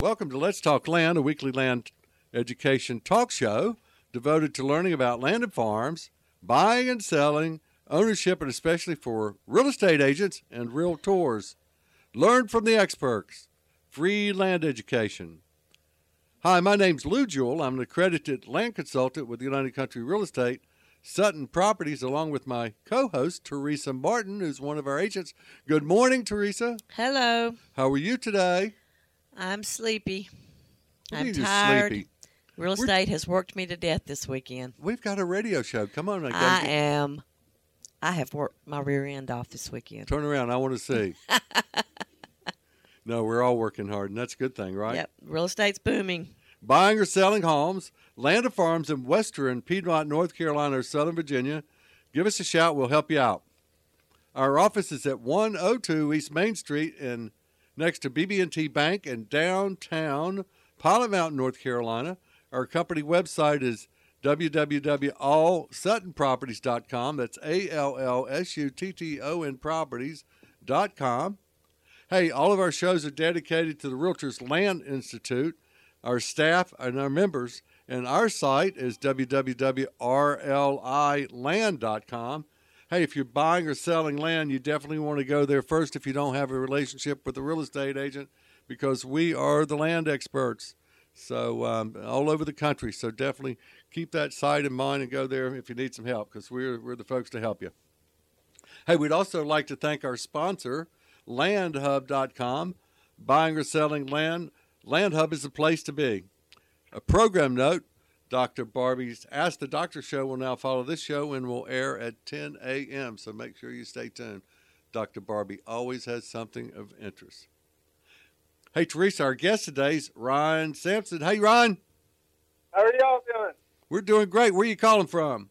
Welcome to Let's Talk Land, a weekly land education talk show devoted to learning about land and farms, buying and selling, ownership, and especially for real estate agents and realtors. Learn from the experts. Free land education. Hi, my name's Lou Jewell. I'm an accredited land consultant with United Country Real Estate, Sutton Properties, along with my co host, Teresa Martin, who's one of our agents. Good morning, Teresa. Hello. How are you today? I'm sleepy. What I'm you mean you're tired. sleepy? Real We're- estate has worked me to death this weekend. We've got a radio show. Come on, I I get- am. I have worked my rear end off this weekend. turn around. I want to see. no, we're all working hard, and that's a good thing, right? Yep. Real estate's booming. Buying or selling homes, land or farms in Western Piedmont, North Carolina, or Southern Virginia, give us a shout. We'll help you out. Our office is at 102 East Main Street in next to BB&T Bank in downtown Pilot Mountain, North Carolina. Our company website is www.allsuttonproperties.com. That's A L L S U T T O N properties.com. Hey, all of our shows are dedicated to the Realtors Land Institute, our staff, and our members. And our site is www.rliland.com. Hey, if you're buying or selling land, you definitely want to go there first if you don't have a relationship with a real estate agent because we are the land experts. So, um, all over the country. So, definitely keep that site in mind and go there if you need some help because we're, we're the folks to help you. Hey, we'd also like to thank our sponsor, landhub.com. Buying or selling land, Landhub is the place to be. A program note Dr. Barbie's Ask the Doctor show will now follow this show and will air at 10 a.m., so make sure you stay tuned. Dr. Barbie always has something of interest. Hey, Teresa, our guest today is Ryan Sampson. Hey, Ryan. How are y'all doing? We're doing great. Where are you calling from?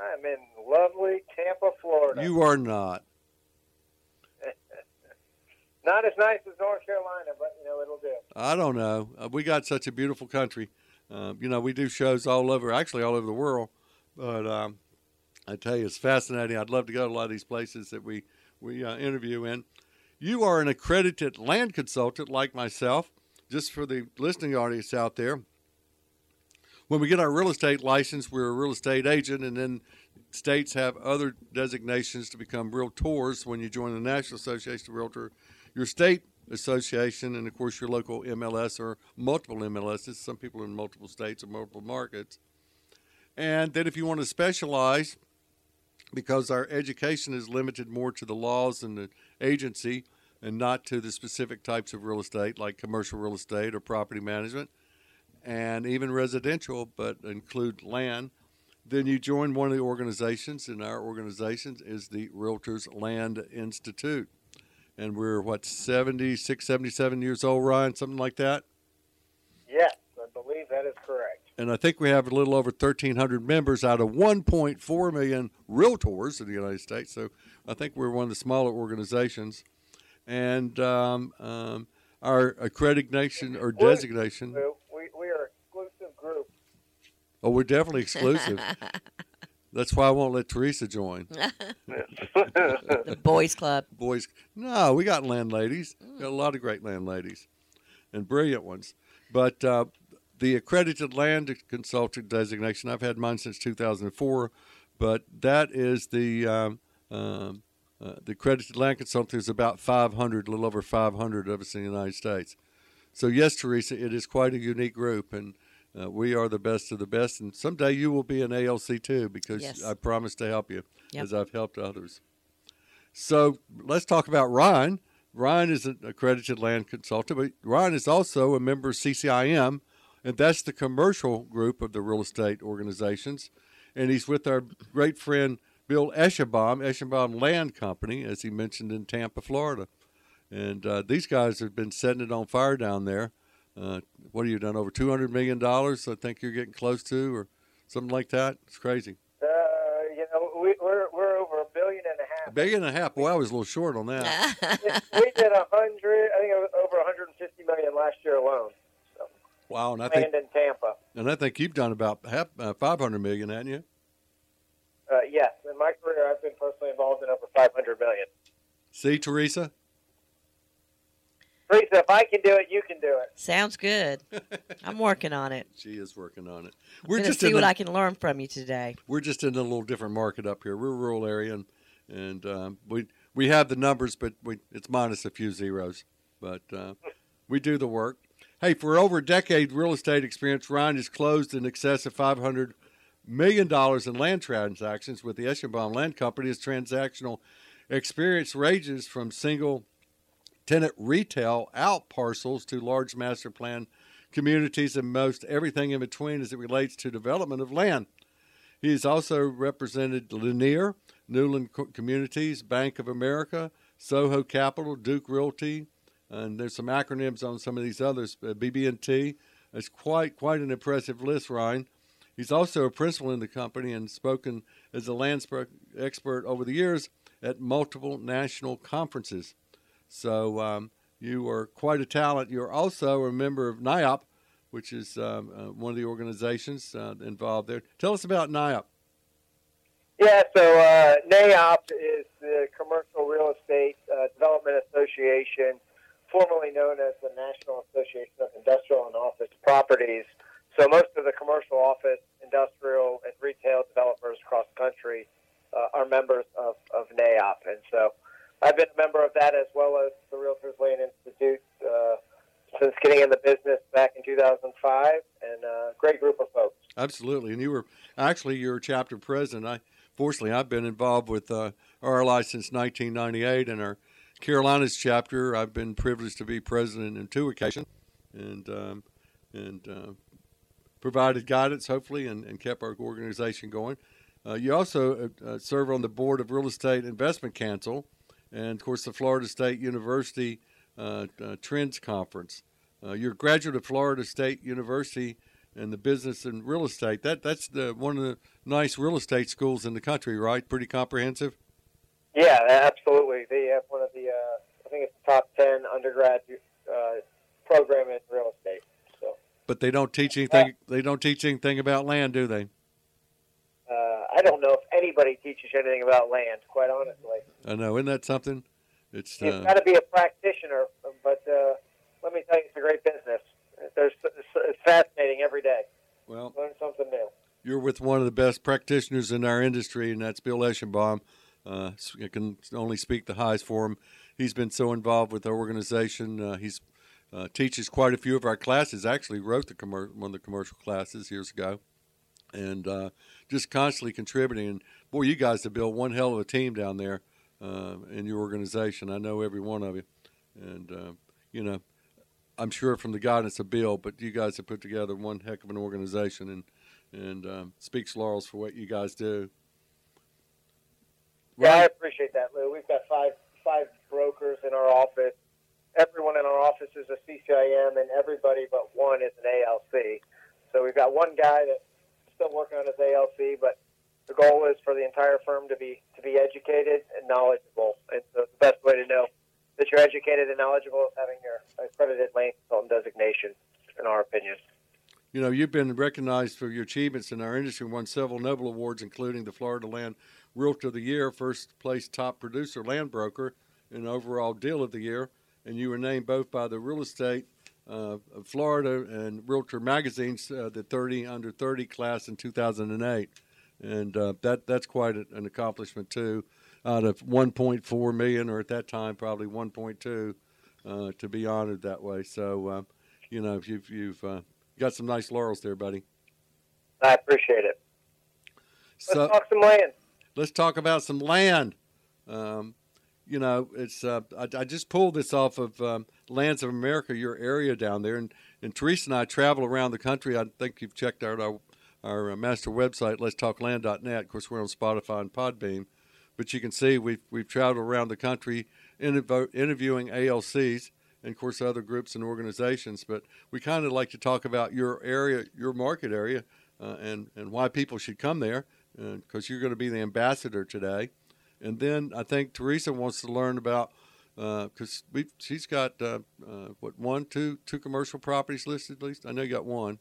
I'm in lovely Tampa, Florida. You are not. Not as nice as North Carolina, but you know it'll do. I don't know. Uh, we got such a beautiful country. Uh, you know, we do shows all over, actually all over the world. But um, I tell you, it's fascinating. I'd love to go to a lot of these places that we we uh, interview in. You are an accredited land consultant, like myself. Just for the listening audience out there, when we get our real estate license, we're a real estate agent, and then states have other designations to become realtors when you join the National Association of Realtor. Your state association, and of course your local MLS or multiple MLSs. Some people in multiple states or multiple markets. And then if you want to specialize, because our education is limited more to the laws and the agency and not to the specific types of real estate like commercial real estate or property management and even residential, but include land, then you join one of the organizations, and our organization is the Realtors Land Institute. And we're, what, 76, 77 years old, Ryan, something like that? Yes, I believe that is correct. And I think we have a little over 1,300 members out of 1.4 million realtors in the United States. So I think we're one of the smaller organizations. And um, um, our accreditation or designation, So we we are exclusive group. oh, we're definitely exclusive. That's why I won't let Teresa join. The boys club. boys. No, we got landladies. We got a lot of great landladies and brilliant ones. But uh, the accredited land consultant designation, I've had mine since 2004, but that is the um, um, uh, the accredited land consultant is about 500, a little over 500 of us in the United States. So yes, Teresa, it is quite a unique group, and uh, we are the best of the best. And someday you will be an ALC too, because Yes. I promise to help you Yep. as I've helped others. So let's talk about Ryan. Ryan is an accredited land consultant, but Ryan is also a member of CCIM, and that's the commercial group of the real estate organizations. And he's with our great friend Bill Eshenbaugh, Eshenbaugh Land Company, as he mentioned in Tampa, Florida. And uh, these guys have been setting it on fire down there. Uh, what have you done? Over two hundred million dollars? I think you're getting close to, or something like that. It's crazy. Uh, you know, we, we're we're over a billion and a half. A billion and a half. Boy, I was a little short on that. we did a hundred. I think it was over 150 million last year alone. Wow, and I think in Tampa. and I think you've done about half uh, five hundred million, haven't you? Uh, yes, in my career, I've been personally involved in over 500 million. See, Teresa. Teresa, if I can do it, you can do it. Sounds good. I'm working on it. she is working on it. I'm We're gonna just see in what a, I can learn from you today. we're just in a little different market up here. We're a rural area, and and um, we we have the numbers, but we it's minus a few zeros. But uh, we do the work. Hey, for over a decade, real estate experience, Ryan has closed in excess of five hundred million dollars in land transactions with the Eshenbaugh Land Company. His transactional experience ranges from single tenant retail out parcels to large master plan communities and most everything in between as it relates to development of land. He has also represented Lennar, Newland Communities, Bank of America, Soho Capital, Duke Realty, and there's some acronyms on some of these others. Uh, BB&T. It's quite quite an impressive list, Ryan. He's also a principal in the company and spoken as a land expert over the years at multiple national conferences. So um, you are quite a talent. You're also a member of NAIOP, which is um, uh, one of the organizations uh, involved there. Tell us about NAIOP. Yeah, so uh, NAIOP is the Commercial Real Estate uh, Development Association, formerly known as the National Association of Industrial and Office Properties. So most of the commercial office, industrial, and retail developers across the country uh, are members of, of NAIOP. And so I've been a member of that as well as the Realtors Land Institute uh, since getting in the business back in 2005, and a great group of folks. Absolutely, and you were actually you're chapter president. I fortunately I've been involved with uh, RLI since 1998, and our Carolinas chapter I've been privileged to be president in two occasions, and um, and uh, provided guidance hopefully and, and kept our organization going. Uh, you also uh, uh, serve on the board of Real Estate Investment Council, and of course the Florida State University uh, uh, Trends Conference. Uh, you're a graduate of Florida State University and the business and real estate. That that's the one of the nice real estate schools in the country, right? Pretty comprehensive. Yeah, absolutely. They have one of the, uh, I think it's the top 10 undergrad uh, program in real estate. So But they don't teach anything. They don't teach anything about land, do they? I don't know if anybody teaches anything about land, quite honestly. I know. Isn't that something? It's You've uh, got to be a practitioner, but uh, let me tell you, it's a great business. There's, it's fascinating every day. well. Learn something new. You're with one of the best practitioners in our industry, and that's Bill Eshenbaugh. Uh, I can only speak the highest for him. He's been so involved with our organization. Uh, he's uh, teaches quite a few of our classes. Actually, wrote the commer- one of the commercial classes years ago, and uh, just constantly contributing. And boy, you guys have built one hell of a team down there uh, in your organization. I know every one of you, and uh, you know, I'm sure from the guidance of Bill, but you guys have put together one heck of an organization, and and um, speaks laurels for what you guys do. Yeah, I appreciate that, Lou. We've got five five brokers in our office. Everyone in our office is a CCIM, and everybody but one is an ALC. So we've got one guy that's still working on his ALC, but the goal is for the entire firm to be to be educated and knowledgeable. And so the best way to know that you're educated and knowledgeable is having your accredited land consultant designation, in our opinion. You know, you've been recognized for your achievements in our industry, won several Nobel Awards, including the Florida Land Realtor of the Year, first place top producer land broker, and overall deal of the year. And you were named both by the Real Estate of Florida and Realtor magazines, uh, the 30 under 30 class in 2008. And uh, that that's quite a, an accomplishment too. Out of 1.4 million, or at that time probably 1.2, uh, to be honored that way. So, uh, you know, you've you've uh, got some nice laurels there, buddy. I appreciate it. Let's So talk some land. let's talk about some land. Um, you know, it's uh, I, I just pulled this off of um, Lands of America, your area down there, and and Teresa and I travel around the country. I think you've checked out our our uh, master website, letstalkland.net. Of course, we're on Spotify and Podbean, but you can see we've we've traveled around the country interv- interviewing ALCs and of course other groups and organizations. But we kind of like to talk about your area, your market area, uh, and and why people should come there, because you're going to be the ambassador today. And then I think Teresa wants to learn about because we she's got uh, uh, what one, two, two commercial properties listed. At least I know you got one.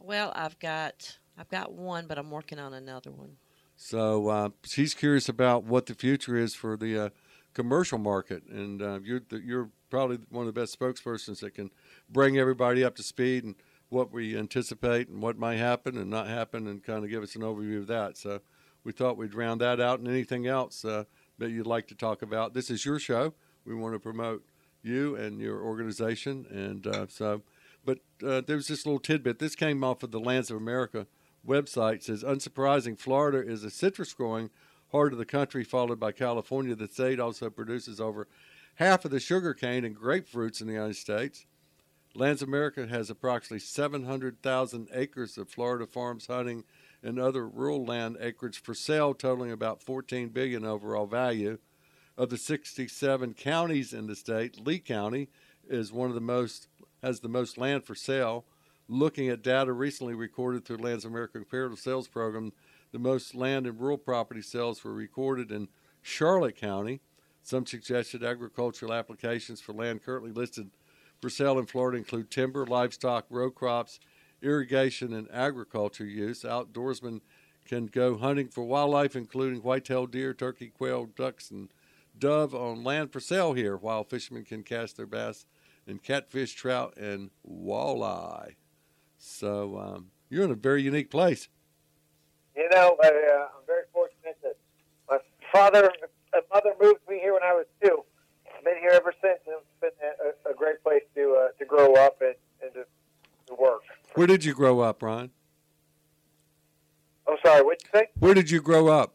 Well, I've got I've got one, but I'm working on another one. So uh, she's curious about what the future is for the uh, commercial market, and uh, you're the, you're probably one of the best spokespersons that can bring everybody up to speed and what we anticipate and what might happen and not happen, and kind of give us an overview of that. So we thought we'd round that out, and anything else uh, that you'd like to talk about. This is your show. We want to promote you and your organization, and uh, so. But uh, there was this little tidbit. This came off of the Lands of America website. It says, unsurprising, Florida is a citrus growing heart of the country, followed by California. The state also produces over half of the sugar cane and grapefruits in the United States. Lands America has approximately 700,000 acres of Florida farms, hunting, and other rural land acreage for sale, totaling about 14 billion overall value. Of the 67 counties in the state, Lee County is one of the most has the most land for sale. Looking at data recently recorded through Lands America Comparative Sales Program, the most land and rural property sales were recorded in Charlotte County. Some suggested agricultural applications for land currently listed for sale in Florida include timber, livestock, row crops, irrigation, and agriculture use. Outdoorsmen can go hunting for wildlife, including white-tailed deer, turkey, quail, ducks, and dove on land for sale here, while fishermen can cast their bass and catfish, trout, and walleye. So um, you're in a very unique place. You know, I, uh, I'm very fortunate that my father and mother moved me here when I was two. I've been here ever since, and it's been a, a great place to uh, to grow up and, and to, to work. Where did you grow up, Ron? I'm sorry, what'd you say? Where did you grow up?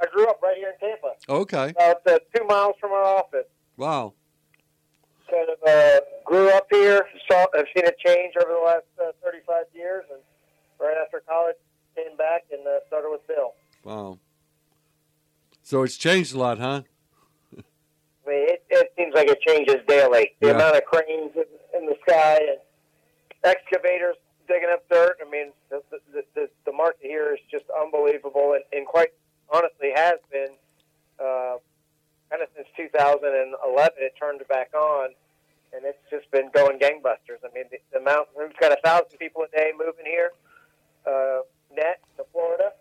I grew up right here in Tampa, Okay. about uh, two miles from our office. Wow. Kind of uh, grew up here. Saw, I've seen it change over the last uh, 35 years, and right after college, came back and uh, started with Bill. Wow. So it's changed a lot, huh? I mean, it, it seems like it changes daily. The Yeah. amount of cranes in, in the sky and excavators digging up dirt. I mean, the, the, the, the market here is just unbelievable, and, and quite honestly has been uh, kind of since 2011. It turned back on, and it's just been going gangbusters. I mean, the, the we've got a thousand people a day moving here uh, net to Florida,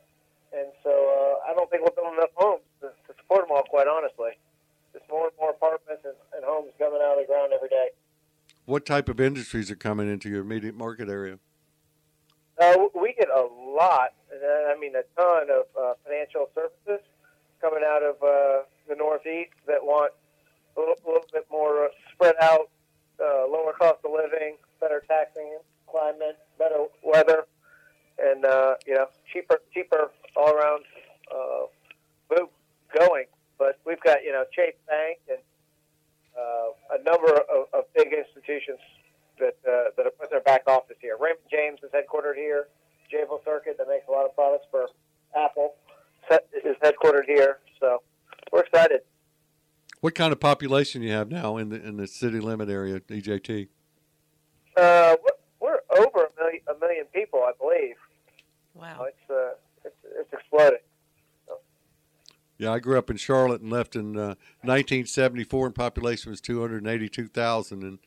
and so uh, I don't think we'll build enough homes to, to support them all. Quite honestly just more and more apartments and, and homes coming out of the ground every day. What type of industries are coming into your immediate market area? Uh, we get a lot, and uh, I mean a ton of uh, financial services coming out of uh, the Northeast that want a little, little bit more uh, spread out, uh, lower cost of living, better taxing climate, better weather, and uh, you know cheaper, cheaper all around uh, move going. But we've got you know Chase Bank and uh, a number of, of big institutions that uh, that have put their back office here. Raymond James is headquartered here. Jabil Circuit that makes a lot of products for Apple is headquartered here. So we're excited. What kind of population you have now in the in the city limit area, EJT? Uh, we're, we're over a million, a million people, I believe. Wow. It's uh, it's, it's exploding. Yeah, I grew up in Charlotte and left in uh, 1974, and population was 282,000. And of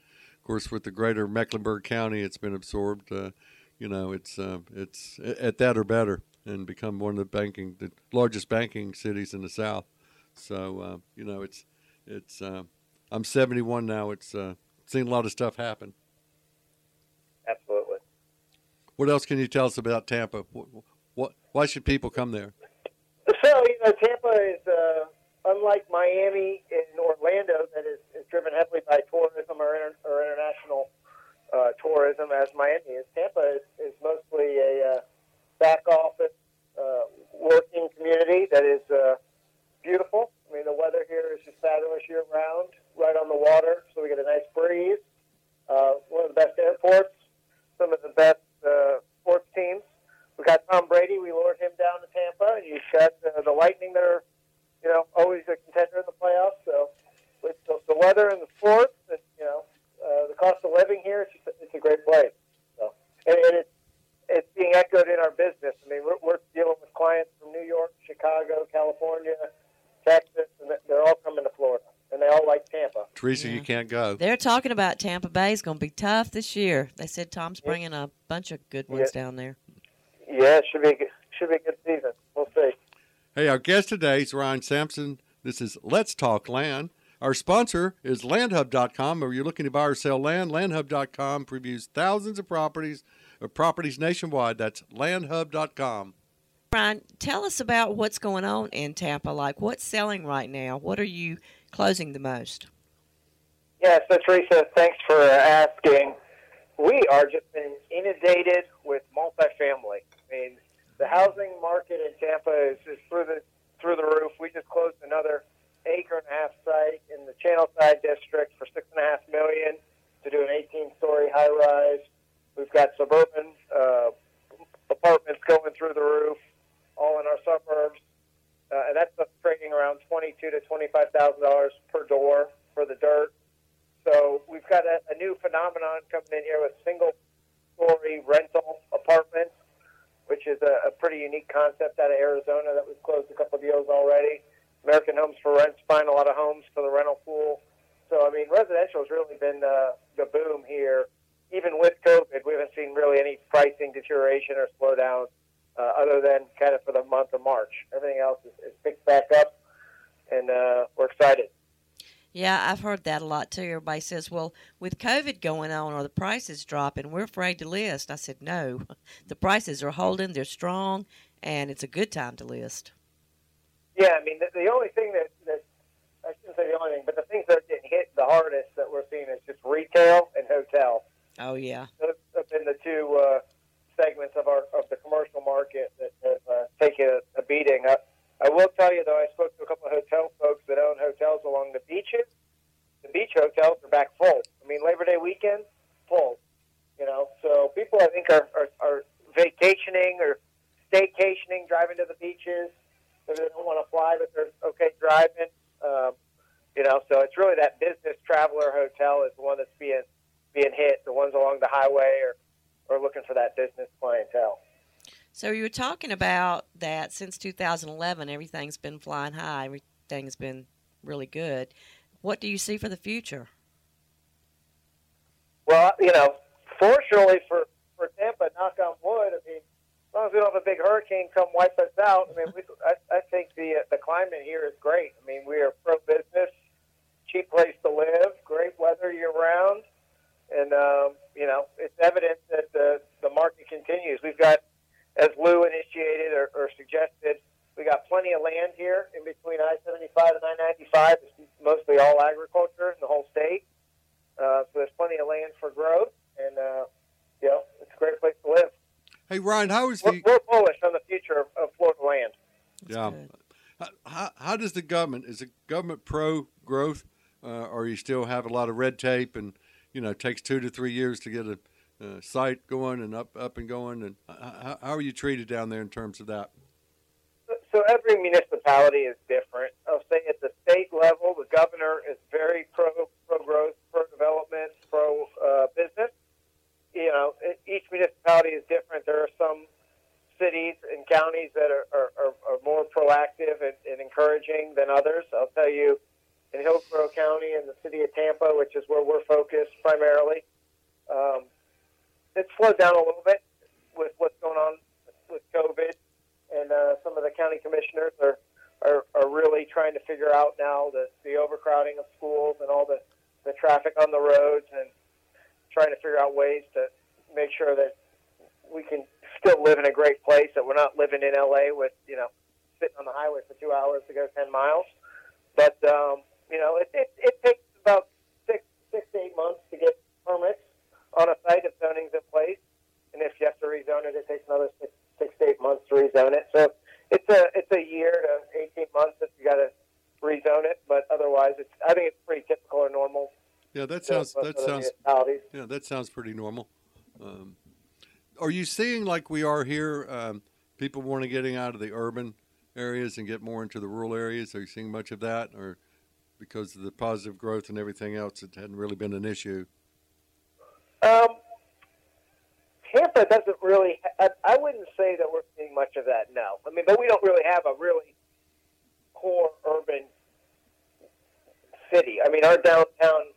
course, with the greater Mecklenburg County, it's been absorbed. Uh, you know, it's uh, it's at that or better, and become one of the banking, the largest banking cities in the South. So uh, you know, it's it's. Uh, I'm 71 now. It's uh, seen a lot of stuff happen. Absolutely. What else can you tell us about Tampa? What, what why should people come there? So you know, Tampa is uh, unlike Miami and Orlando, that is driven heavily by tourism or, inter- or international uh, tourism, as Miami is. Tampa is, is mostly a uh, back office uh, working community that is uh, beautiful. I mean, the weather here is just fabulous year round, right on the water, so we get a nice breeze. Uh, one of the best airports, some of the best uh, sports teams. We got Tom Brady. We lured him down to Tampa, and you've got uh, the Lightning that are, you know, always a contender in the playoffs. So with the, the weather and the sports, and you know, uh, the cost of living here, it's, just, it's a great place. So, and, and it's it's being echoed in our business. I mean, we're, we're dealing with clients from New York, Chicago, California, Texas, and they're all coming to Florida, and they all like Tampa. Teresa, Yeah. you can't go. They're talking about Tampa Bay is going to be tough this year. They said Tom's bringing a bunch of good ones down there. Yeah, it should be a good, should be a good season. We'll see. Hey, our guest today is Ryan Sampson, This is Let's Talk Land. Our sponsor is LandHub.com. Or you're looking to buy or sell land, LandHub.com previews thousands of properties, of properties nationwide. That's LandHub.com. Brian, tell us about what's going on in Tampa. Like, what's selling right now? What are you closing the most? Yeah, so Teresa, thanks for asking. We are just been inundated with multifamily. I mean, the housing market in Tampa is, is through the through the roof. We just closed another acre and a half site in the Channelside district for six and a half million to do an 18-story high-rise. We've got suburban uh, apartments going through the roof, all in our suburbs, uh, and that's trading around twenty-two to twenty-five thousand dollars per door for the dirt. So we've got a, a new phenomenon coming in here with single-story rental apartments, which is a, a pretty unique concept out of Arizona that we've closed a couple of deals already. American Homes for Rent's buying a lot of homes for the rental pool. So I mean, residential has really been uh, the boom here. Even with COVID, we haven't seen really any pricing deterioration or slowdown, uh, other than kind of for the month of March. Everything else is, is picked back up, and uh, we're excited. Yeah, I've heard that a lot too. Everybody says, well, with COVID going on or the prices dropping, we're afraid to list. I said, no, the prices are holding, they're strong, and it's a good time to list. Yeah, I mean, the, the only thing that, that, I shouldn't say the only thing, but the things that are getting hit the hardest that we're seeing is just retail and hotel. Oh, yeah. Those have been the two uh, segments of our of the commercial market that have uh, taken a, a beating. I, I will tell you, though, I spoke to a couple of hotel folks that own hotels along the beaches. The beach hotels are back full. I mean, Labor Day weekend, full. You know, so people I think are, are, are vacationing or staycationing, driving to the beaches. So they don't want to fly, but they're okay driving. Um, you know, so it's really that business traveler hotel is the one that's being being hit. The ones along the highway are, are looking for that business clientele. So you were talking about that since 2011, everything's been flying high. Everything's been really good. What do you see for the future? Well, you know, fortunately for for Tampa, knock on wood. I mean, as long as we don't have a big hurricane come wipe us out, I mean, we, I, I think the uh, the climate here is great. I mean, we are pro business, cheap place to live, great weather year round, and um, you know, it's evident that the the market continues. We've got as Lou initiated or, or suggested, we got plenty of land here in between I 75 and I 95. It's mostly all agriculture in the whole state. Uh, so there's plenty of land for growth, and uh, you know, it's a great place to live. Hey, Ryan, how is We're, the. we're bullish on the future of, of Florida land. That's yeah. good. How, how, how does the government, is the government pro growth, uh, or you still have a lot of red tape and, you know, it takes two to three years to get a uh, site going and up, up and going? And how, how are you treated down there in terms of that? So every municipality is different. I'll say at the state level, the governor is very pro pro growth, pro development, pro uh, business. You know, each municipality is different. There are some cities and counties that are, are, are, more proactive and, and encouraging than others. I'll tell you, in Hillsborough County and the city of Tampa, which is where we're focused primarily, um, it's slowed down a little bit with what's going on with COVID and uh, some of the county commissioners are, are, are really trying to figure out now the, the overcrowding of schools and all the, the traffic on the roads and trying to figure out ways to make sure that we can still live in a great place, that we're not living in LA with, you know, sitting on the highway for two hours to go 10 miles. But, um, you know, it, it, it takes about six, six to eight months to get permits on a site if zoning's in place. And if you have to rezone it, it takes another six six to eight months to rezone it. So it's a it's a year to eighteen months if you got to rezone it. But otherwise, it's I think it's pretty typical or normal. Yeah, that sounds that sounds. Yeah that sounds pretty normal. Um, are you seeing like we are here? Um, people want to getting out of the urban areas and get more into the rural areas. Are you seeing much of that, or because of the positive growth and everything else, it hadn't really been an issue? Um, Tampa doesn't really. I, I wouldn't say that we're seeing much of that. No, I mean, but we don't really have a really core urban city. I mean, our downtown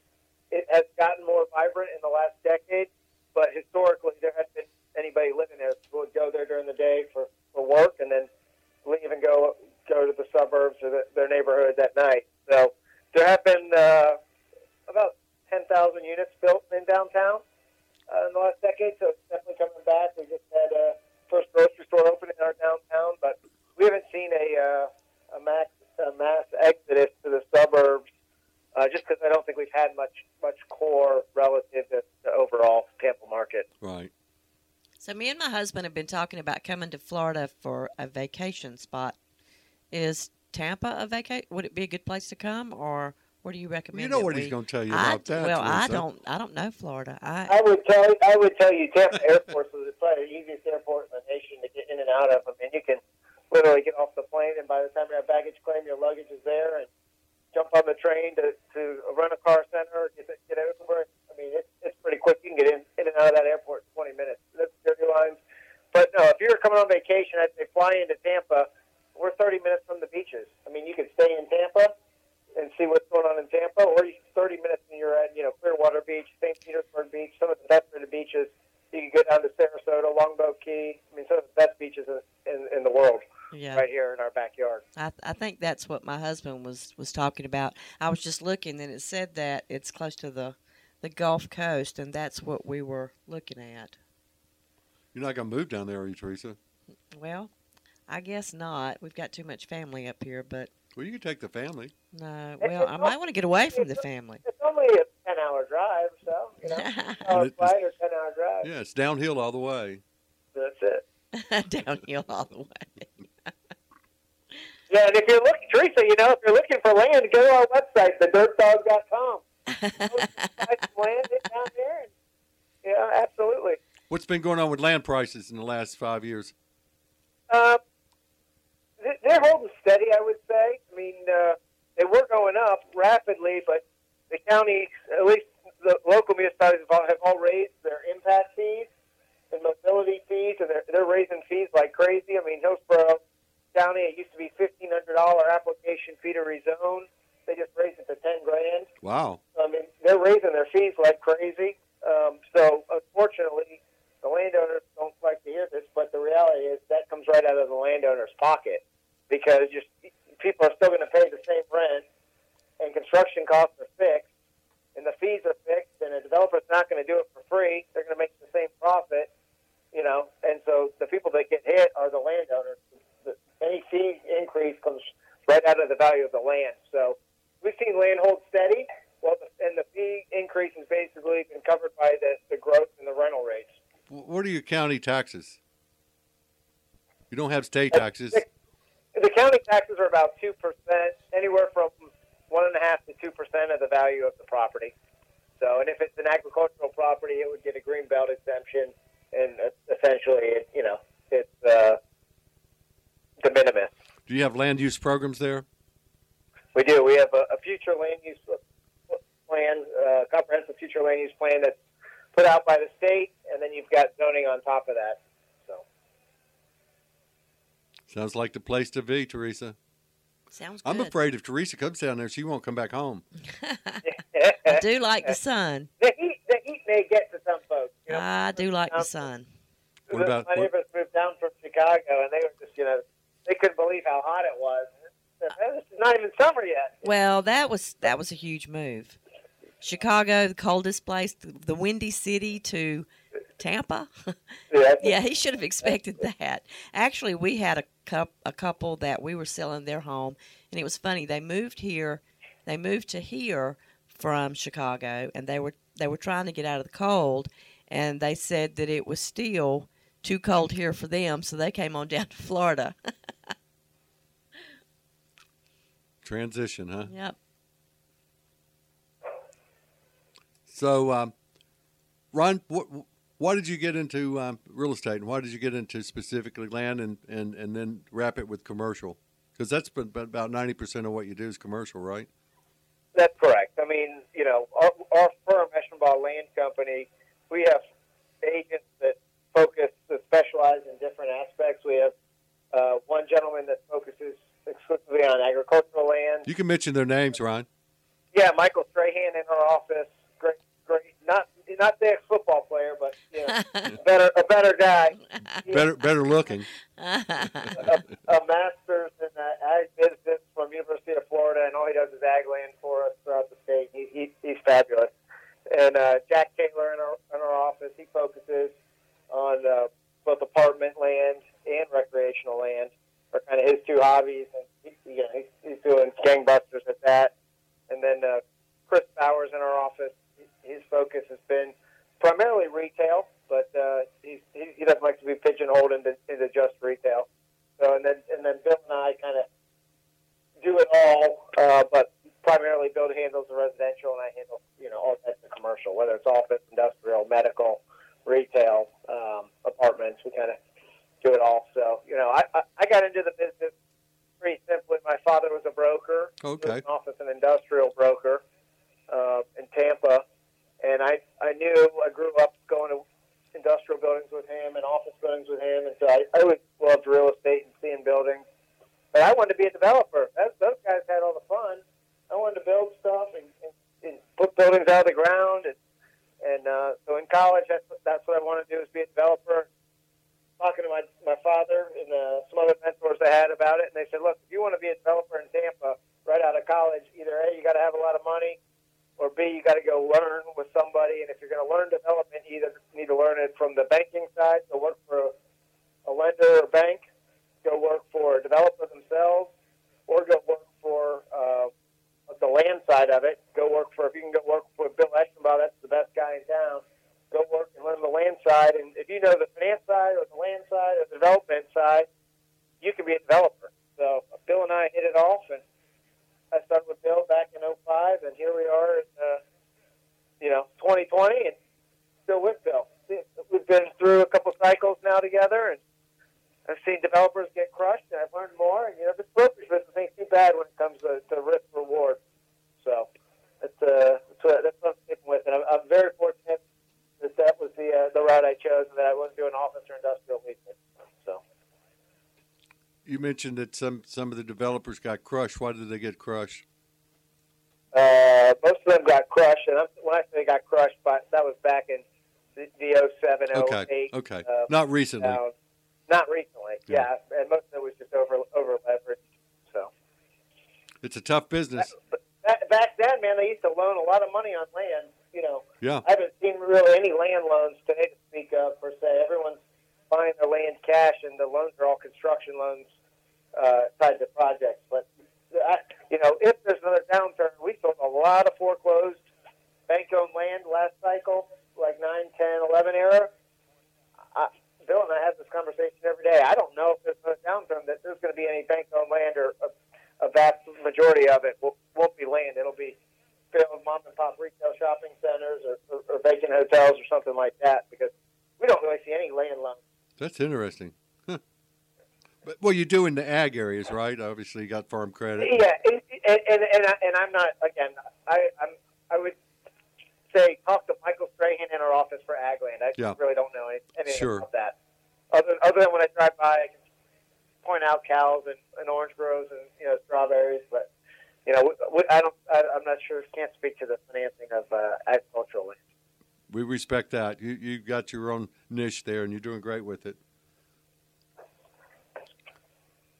it has gotten more vibrant in the last decade, but historically there hasn't been anybody living there who would go there during the day for, for work and then leave and go go to the suburbs or the, their neighborhoods at night. So there have been uh, about 10,000 units built in downtown uh, in the last decade, so it's definitely coming back. We just had a first grocery store open in our downtown, but we haven't seen a, uh, a, max, a mass exodus to the suburbs uh, just because I don't think we've had much much core relative to the overall Tampa market. Right. So me and my husband have been talking about coming to Florida for a vacation spot. Is Tampa a vacation? Would it be a good place to come, or where do you recommend? You know what we- he's going to tell you I, about that. well, I don't. I don't know Florida. I I would tell I would tell you Tampa Airport is probably the easiest airport in the nation to get in and out of. I mean, you can literally get off the plane, and by the time you have baggage claim, your luggage is there, and jump on the train to to run a car center, get get an Uber. I mean, it's it's pretty quick. You can get in in and out of that airport in 20 minutes. That's security lines. But no, if you're coming on vacation, I'd say fly into Tampa. We're 30 minutes from the beaches. I mean, you can stay in Tampa and see what's going on in Tampa, or you 30 minutes and you're at you know Clearwater Beach, St. Petersburg Beach, some of the best rated beaches. You can go down to Sarasota, Longboat Key. I mean, some of the best beaches in, in, in the world yeah. right here in our backyard. I, I think that's what my husband was was talking about. I was just looking, and it said that it's close to the the Gulf Coast, and that's what we were looking at. You're not going to move down there, are you, Teresa? Well, I guess not. We've got too much family up here, but Well, you can take the family. no. Well, I might want to get away from the family. It's only a 10 hour drive, so you know, hour flight or 10 hour drive. Yeah, it's downhill all the way. That's it. Downhill all the way. Yeah, and if you're looking, Teresa, you know, if you're looking for land, go to our website, thedirtdog.com. Find some land it down there. And, yeah, absolutely. What's been going on with land prices in the last five years? Um, they- they're holding steady, I would say. I mean, uh, they were going up rapidly, but the county, at least the local municipalities, have all, have all raised their impact fees and mobility fees, and they're, they're raising fees like crazy. I mean, Hillsborough County, it used to be fifteen hundred dollar application fee to rezone. They just raised it to ten grand. Wow. I mean, they're raising their fees like crazy. Um, so, unfortunately, the landowners don't like to hear this, but the reality is that comes right out of the landowner's pocket because just people are still going to pay the same rent, and construction costs are fixed, and the fees are fixed, and a developer's not going to do it for free. They're going to make the same profit, you know. And so, the people that get hit are the landowners. The, any fee increase comes right out of the value of the land. So, we've seen land hold steady. Well, and the fee increase has basically been covered by the, the growth in the rental rates. What are your county taxes? You don't have state uh, taxes. The county taxes are about two percent, anywhere from one and a half to two percent of the value of the property. So, and if it's an agricultural property, it would get a green belt exemption, and uh, essentially, it, you know, it's uh, de minimis. Do you have land use programs there? We do. We have a, a future land use plan, uh, comprehensive future land use plan that's put out by the state, and then you've got zoning on top of that. So, Sounds like the place to be, Teresa. Sounds good. I'm afraid if Teresa comes down there, she won't come back home. I do like the sun. the heat, the heat may get to some folks. You know? I do like the sun. What about- my neighbors moved down from Chicago, and they were just, you know, they couldn't believe how hot it was. This is not even summer yet. Well, that was that was a huge move. Chicago, the coldest place, the, windy city, to Tampa. Yeah, yeah, he should have expected that. Actually, we had a cup a couple that we were selling their home, and it was funny. They moved here, they moved to here from Chicago, and they were they were trying to get out of the cold, and they said that it was still too cold here for them, so they came on down to Florida. Transition, huh? yep. So, um, Ron, what, why did you get into um, real estate, and why did you get into specifically land, and, and, and then wrap it with commercial? Because that's been about ninety percent of what you do is commercial, right? That's correct. I mean, you know, our, our firm, Eshenbaugh Land Company, we have agents that focus, that specialize in different aspects. We have uh, one gentleman that focuses on agricultural land. You can mention their names, Ryan. Yeah, Michael Strahan in our office. Great, great. Not not the football player, but you know, better a better guy. Better better looking. a, a master's in uh, ag business from University of Florida, and all he does is ag land for us throughout the state. He, he he's fabulous. And uh, Jack Taylor in our in our office, he focuses on uh, both apartment land and recreational land are kind of his two hobbies gangbusters at that. And then uh, Chris Bowers in our office, his focus has been primarily retail, but uh, he, he doesn't like to be pigeonholed into, into just retail. So, and then and then Bill and I kind of do it all, uh, but primarily Bill handles the residential, and I handle you know all types of commercial, whether it's office, industrial, medical, retail, um, apartments. We kind of do it all. So, you know, I, I, I got into the business pretty simply. My father was a broker, Okay. an office and industrial broker uh, in Tampa, and I I knew I grew up going to industrial buildings with him and office buildings with him, and so I, I always loved real estate and seeing buildings. But I wanted to be a developer. That, those guys had all the fun. I wanted to build stuff and, and, and put buildings out of the ground, and and uh, so in college, that's that's what I wanted to do is be a developer. Talking to my my father and uh, some other mentors I had about it, and they said, look, if you want to be a developer in Tampa right out of college, either a you got to have a lot of money, or b you got to go learn with somebody. And if you're going to learn development, you either need to learn it from the banking side, so work for a, a lender or bank, go work for a developer themselves, or go work for uh, the land side of it. Go work for if you can go work for Bill Eshenbaugh, that's the best guy in town. Go work and learn the land side, and if you know the finance side or the land side or the development side, you can be a developer. So Bill and I hit it off, and I started with Bill back in '05, and here we are in uh, you know 2020, and still with Bill. We've been through a couple cycles now together, and I've seen developers get crushed, and I've learned more. And you know, this brokerage business ain't too bad when it comes to, to risk reward. So that's uh, that's what, that's what I'm sticking with, and I'm, I'm very fortunate that that was the uh, the route I chose, and that I wasn't doing office or industrial leasing. So You mentioned that some some of the developers got crushed. Why did they get crushed? Uh, most of them got crushed, and I'm, when I say got crushed, but that was back in the, the 07, Okay. 08. Okay. uh, Not recently. down. Not recently, Yeah. yeah. and most of it was just over over leveraged. So It's a tough business. back, back then, man, they used to loan a lot of money on land. You know, Yeah. I haven't seen really any land loans today to speak of per se. Everyone's buying their land cash, and the loans are all construction loans uh, tied to projects. But I, you know, if there's another downturn, we sold a lot of foreclosed bank-owned land last cycle, like 9, 10, 11 era. I, Bill and I have this conversation every day. I don't know if there's a downturn that there's going to be any bank-owned land or a, a vast majority of it will, won't be land. It'll be failed mom and pop retail shopping centers or, or, or vacant hotels or something like that because we don't really see any land loans. That's interesting. But well, you do in the ag areas, right? Obviously, you got farm credit. Yeah, and and and, and, I, and I'm not again. I I'm, I would say talk to Michael Strahan in our office for ag land. I Yeah. really don't know anything Sure. about that. Other other than when I drive by, I can point out cows and, and orange groves and you know strawberries, but. You know, we, we, I don't. I, I'm not sure. Can't speak to the financing of uh, agricultural land. We respect that. You you got your own niche there, and you're doing great with it.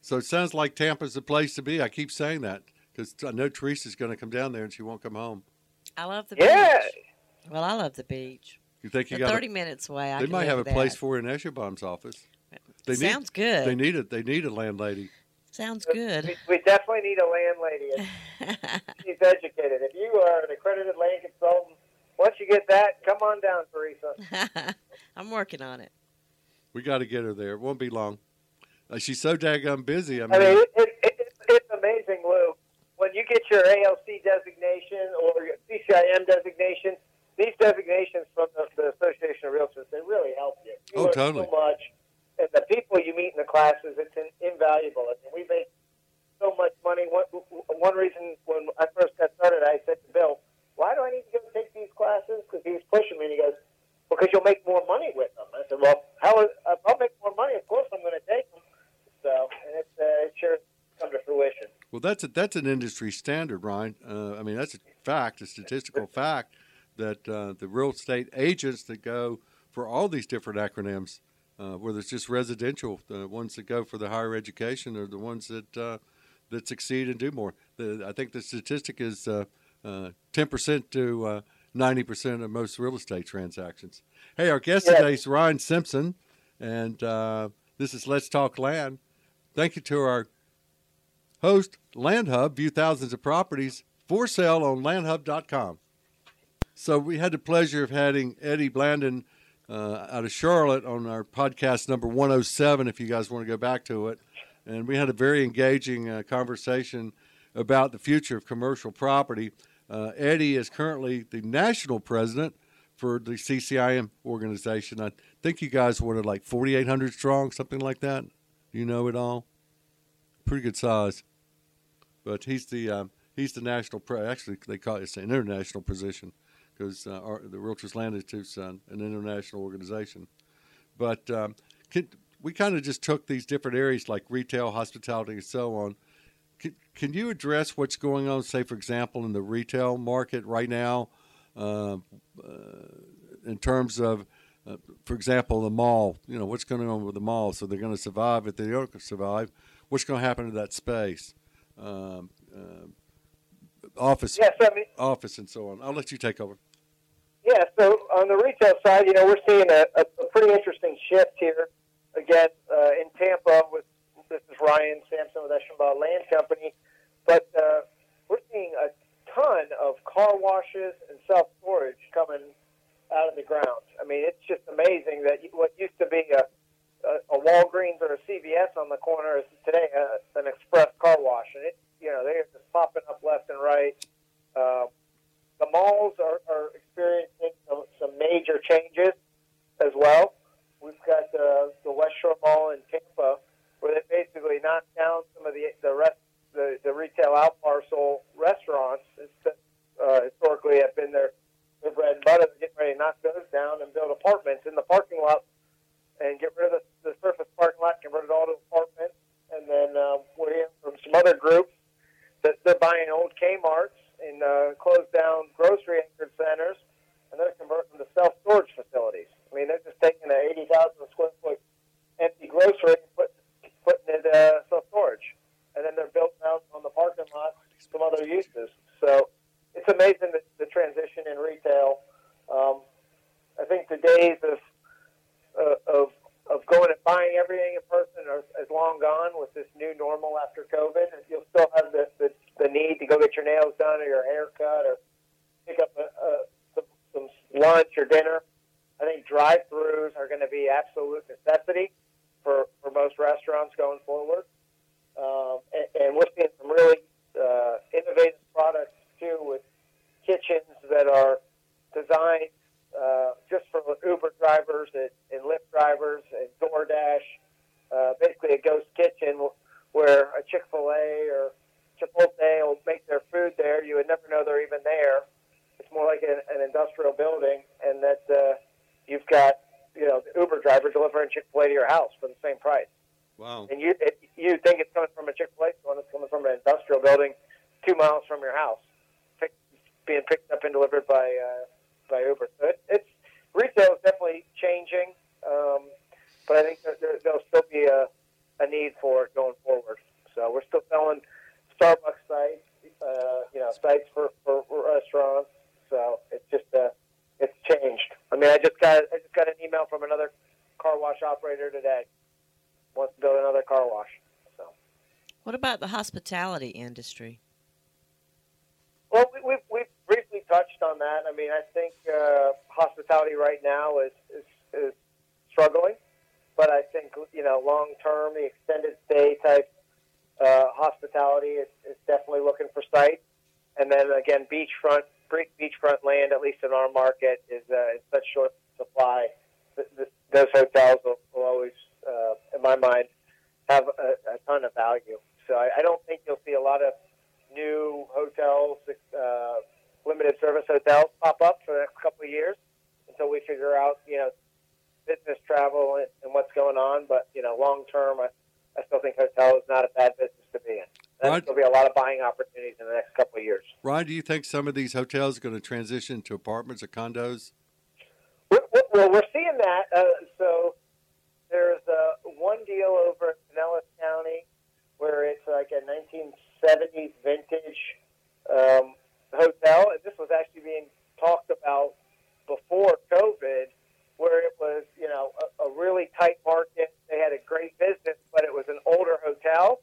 So it sounds like Tampa's the place to be. I keep saying that because I know Teresa's going to come down there, and she won't come home. I love the Yeah. beach. Well, I love the beach. You think you They're got? Thirty minutes away. I They can might have a with place for her in Eshenbaugh's office. They need. Sounds good. They need it. They need a landlady. Sounds good. we definitely need a landlady. She's educated. If you are an accredited land consultant, once you get that, come on down, Teresa. I'm working on it. We got to get her there. It won't be long. She's so daggum busy. I I mean, mean, it, it, it, it's amazing, Lou. When you get your ALC designation or your CCIM designation, these designations from the, the Association of Realtors, they really help you. you Oh, totally. So much. And the people you meet in the classes, it's in, invaluable. I mean, we make so much money. One, one reason when I first got started, I said to Bill, why do I need to go take these classes? Because he was pushing me, and he goes, because you'll make more money with them. I said, well, how is, if I'll make more money, of course I'm going to take them. So, uh, it sure come to fruition. Well, that's a, that's an industry standard, Ryan. Uh, I mean, that's a fact, a statistical fact that uh, the real estate agents that go for all these different acronyms, uh, whether it's just residential, the ones that go for the higher education, are the ones that uh, that succeed and do more. The, I think the statistic is uh, uh, 10% to uh, 90% of most real estate transactions. Hey, our guest Yeah. today is Ryan Simpson, and uh, this is Let's Talk Land. Thank you to our host, LandHub. View thousands of properties for sale on landhub.com. So we had the pleasure of having Eddie Blandon uh, out of Charlotte on our podcast number 107, if you guys want to go back to it. And we had a very engaging uh, conversation about the future of commercial property. Uh, Eddie is currently the national president for the CCIM organization. I think you guys were like 4,800 strong, something like that. You know it all? Pretty good size. But he's the um, he's the national pre. Actually, they call it it's an international position because uh, the Realtors Land Institute's uh, an international organization. But um, can, we kind of just took these different areas like retail, hospitality, and so on. Can, can you address what's going on, say, for example, in the retail market right now, uh, uh, in terms of, uh, for example, the mall? You know, what's going on with the mall? So they're going to survive if they don't survive. What's going to happen to that space? Um, uh, office, Yes, I mean, office, and so on. I'll let you take over. Yeah, so on the retail side, you know, we're seeing a, a, a pretty interesting shift here. Again, uh, in Tampa, with this is Ryan Sampson with Eshenbaugh Land Company, but uh, we're seeing a ton of car washes and self storage coming out of the ground. I mean, it's just amazing that what used to be a, a, a Walgreens or a CVS on the corner is today a, an express car wash, and it you know they're just popping up left and right. Uh, the malls are, are experiencing some, major changes as well. We've got uh, the West Shore Mall in Tampa, where they basically knocked down some of the the rest the, the retail out parcel restaurants that uh, historically have been their bread and butter. They're getting ready to knock those down and build apartments in the parking lot and get rid of the, the surface parking lot, convert it all to apartments. And then uh, we're hearing from some other groups that they're buying old Kmart's and uh, closed down grocery anchored centers, and they're converting them to self storage facilities. I mean, they're just taking an 80,000 square foot empty grocery and put, putting it uh, self storage. And then they're building out on the parking lot some other uses. So it's amazing the, the transition in retail. Um, I think the days of, uh, of of going and buying everything in person are, is long gone with this new normal after COVID. You'll still have the, the, the need to go get your nails done or your hair cut or pick up a, a, some, some lunch or dinner. I think drive-throughs are going to be absolute necessity for, for most restaurants going forward. Um, and, and we're seeing some really uh, innovative products too with kitchens that are designed uh, just for Uber drivers and, and Lyft drivers and DoorDash. Uh, basically, a ghost kitchen where a Chick Fil A or Chipotle will make their food there. You would never know they're even there. It's more like an, an industrial building, and that uh, you've got you know the Uber driver delivering Chick Fil A to your house for the same price. Wow. And you it, you think it's coming from a Chick Fil A store, and it's coming from an industrial building two miles from your house, being picked up and delivered by uh, by Uber. So it, it's retail is definitely changing, um, but I think there, there'll still be a, a need for it going forward. So we're still selling Starbucks sites, uh, you know, sites for, for restaurants. So it's just uh, it's changed. I mean, I just got I just got an email from another car wash operator today. Wants to build another car wash. So. What about the hospitality industry? Well, we, we've, we've touched on that. I mean, I think uh, hospitality right now is, is, is struggling, but I think, you know, long term, the extended stay type uh, hospitality is, is definitely looking for sites. And then again, beachfront, great beachfront land, at least in our market, is uh, in such short supply. Th- th- those hotels will, will always, uh, in my mind, have a, a ton of value. So I, I don't think you'll see a lot of new hotels, uh, limited service hotels pop up for the next couple of years until we figure out, you know, business travel and, and what's going on. But, you know, long term, I, I still think hotel is not a bad business to be in. There'll be a lot of buying opportunities in the next couple of years. Ryan, do you think some of these hotels are going to transition to apartments or condos? We're, we're- well, we're seeing that. Uh, so there's uh, one deal over in Pinellas County where it's like a 1970s vintage um, hotel, and this was actually being talked about before COVID, where it was, you know, a, a really tight market. They had a great business, but it was an older hotel.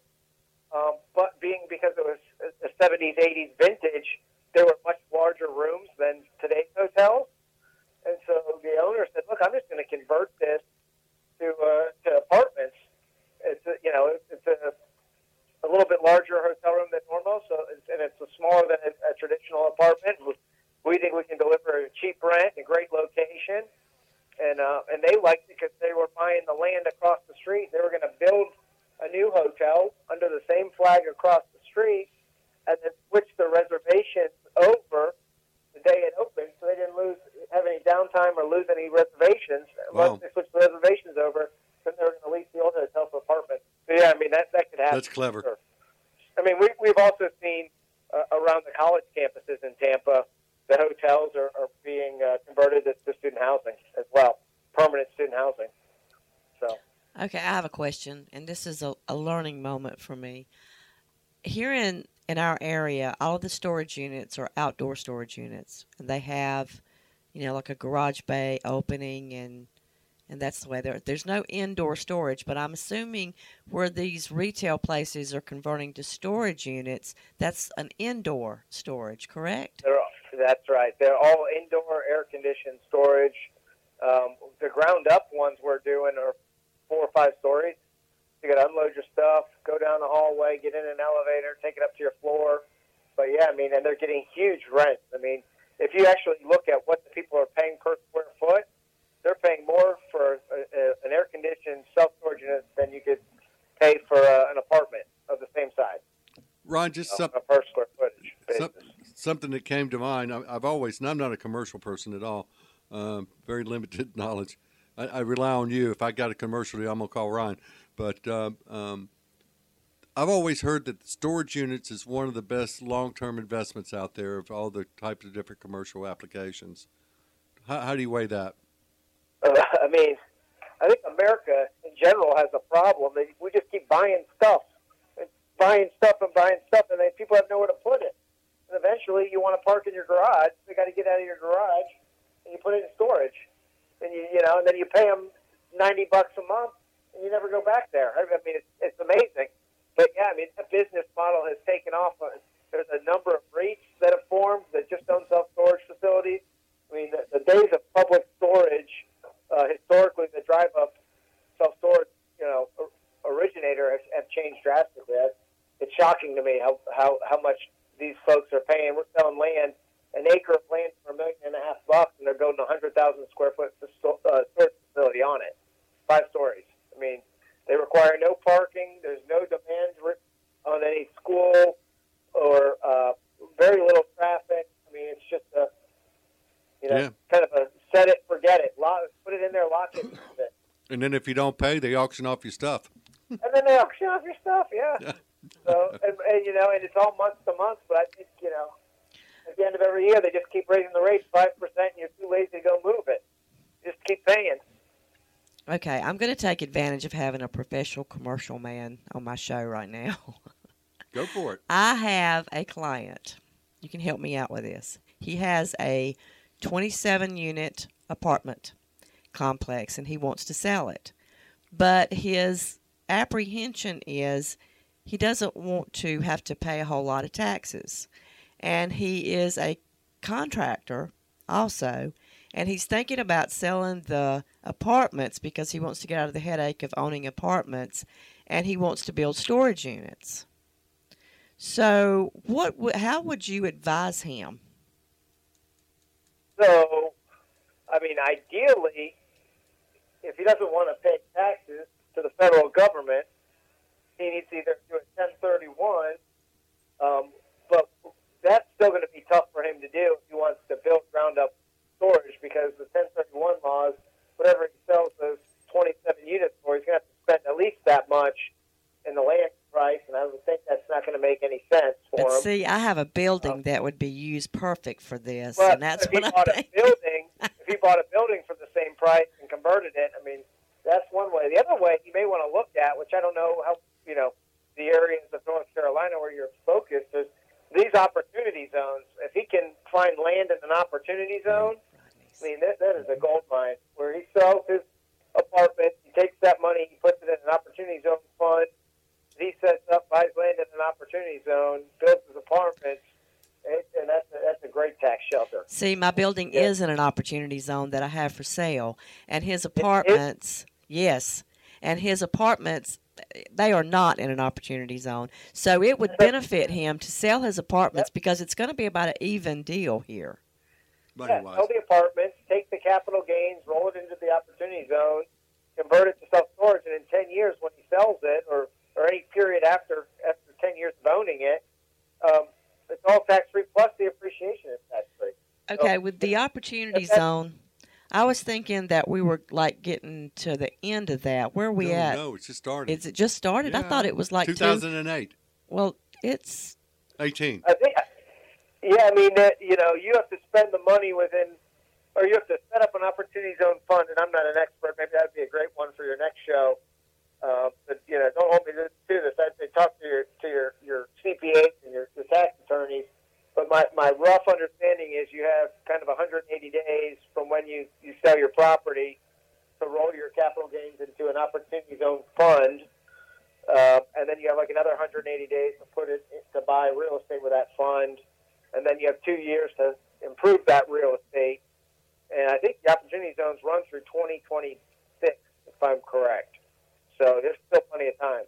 Um, but being because it was a 70s, 80s vintage, there were much larger rooms than today's hotels. And so the owner said, "Look, I'm just going to convert this to uh, to apartments. It's a, you know, it's a a little bit larger hotel room than normal, so it's, and it's a smaller than a, a traditional apartment. We think we can deliver a cheap rent, a great location, and uh, and they liked it because they were buying the land across the street. They were going to build a new hotel under the same flag across the street, and then switch the reservations over the day it opened, so they didn't lose have any downtime or lose any reservations. Wow. Once they switched the reservations over, then they were going to lease the old hotel for apartments. So yeah, I mean that that could happen. That's clever. Sure. I mean, we, we've also seen uh, around the college campuses in Tampa, the hotels are, are being uh, converted to, to student housing as well, permanent student housing. So, Okay, I have a question, and this is a, a learning moment for me. Here in, in our area, all of the storage units are outdoor storage units, and they have, you know, like a garage bay opening, and and that's the way they're. There's no indoor storage, but I'm assuming where these retail places are converting to storage units, that's an indoor storage, correct? that's right. They're all indoor air conditioned storage. Um, the ground up ones we're doing are four or five stories. You got to unload your stuff, go down the hallway, get in an elevator, take it up to your floor. But yeah, I mean, and they're getting huge rents. I mean, if you actually look at what the people are paying per square foot, they're paying more for a, a, an air conditioned self storage unit than you could pay for uh, an apartment of the same size Ron, just some, a per square footage some, something that came to mind. I, I've always, and I'm not a commercial person at all, um, very limited knowledge. I, I rely on you. If I got a commercial, I'm gonna call Ryan. But um, um, I've always heard that storage units is one of the best long-term investments out there of all the types of different commercial applications. How, how do you weigh that? Uh, I mean, I think America in general has a problem. That we just keep buying stuff, and buying stuff and buying stuff, and then people have nowhere to put it. And eventually, you want to park in your garage. You got to get out of your garage, and you put it in storage. And you, you know, and then you pay them ninety bucks a month, and you never go back there. I, mean, it's, it's amazing. But yeah, I mean, the business model has taken off. Uh, There's a number of REITs that have formed that just own self storage facilities. I mean, the, the days of public storage uh, historically the drive up self storage, you know, originator has, have changed drastically. It's- It's shocking to me how, how, how much these folks are paying. We're selling land, an acre of land for a million and a half bucks, and they're building a hundred thousand square foot uh, storage facility on it, five stories. I mean, they require no parking. There's no demand on any school or uh, very little traffic. I mean, it's just a you know, Yeah. Kind set it, forget it. Lock, put it in there, lock it. And then if you don't pay, they auction off your stuff. and then they auction off your stuff. Yeah. So and, and you know, and it's all month to month. But I think you know, at the end of every year, they just keep raising the rates five percent, and you're too lazy to go move it. Just keep paying. Okay, I'm going to take advantage of having a professional commercial man on my show right now. Go for it. I have a client. You can help me out with this. He has a 27 unit apartment complex and he wants to sell it. But his apprehension is he doesn't want to have to pay a whole lot of taxes. And he is a contractor also. And he's thinking about selling the apartments because he wants to get out of the headache of owning apartments and he wants to build storage units. So, what? would- How would you advise him? So, I mean, ideally, if he doesn't want to pay taxes to the federal government, he needs to either do a 1031. Um, but that's still going to be tough for him to do if he wants to build ground up storage because the 1031 laws, whatever he sells those 27 units for, he's going to have to spend at least that much in the land price, and I would think that's not going to make any sense for But him. see, I have a building um, that would be used perfect for this, Well, and that's if he what bought I'm a building, if he bought a building for the same price and converted it, I mean, that's one way. The other way you may want to look at, which I don't know how you know the areas of North Carolina where you're focused, is these opportunity zones. If he can find land in an opportunity zone, I mean, that, that is a gold mine where he sells his apartment, he takes that money, he puts it in an opportunity zone fund. He sets up, buys land in an opportunity zone, builds his apartments, and, and that's a, that's a great tax shelter. See, my building Yeah. is in an opportunity zone that I have for sale, and his apartments, yes, and his apartments, they are not in an opportunity zone. So it would benefit him to sell his apartments because it's going to be about an even deal here. Money Yeah, wise. sell the apartments, take the capital gains, roll it into the opportunity zone, convert it to self storage, and in ten years, when he sells it, or or any period after after ten years of owning it, um, it's all tax free plus the appreciation is tax free. Okay, with the opportunity zone, I was thinking that we were like getting to the end of that. Where are we no, at? No, it's just started. Is it just started? I thought it was like two. 2008, Well, it's 18. I think, yeah, I mean, that, you know, you have to spend the money within, or you have to set up an opportunity zone fund. And I'm not an expert. Maybe that'd be a great one for your next show. Uh, but you know, don't hold me to this. I'd say talk to your to your your CPAs and your, your tax attorneys. But my, my rough understanding is you have kind of 180 days from when you, you sell your property to roll your capital gains into an opportunity zone fund. Uh, and then you have like another 180 days to put it to buy real estate with that fund, and then you have two years to improve that real estate. And I think the opportunity zones run through 2026, if I'm correct. So there's still plenty of time.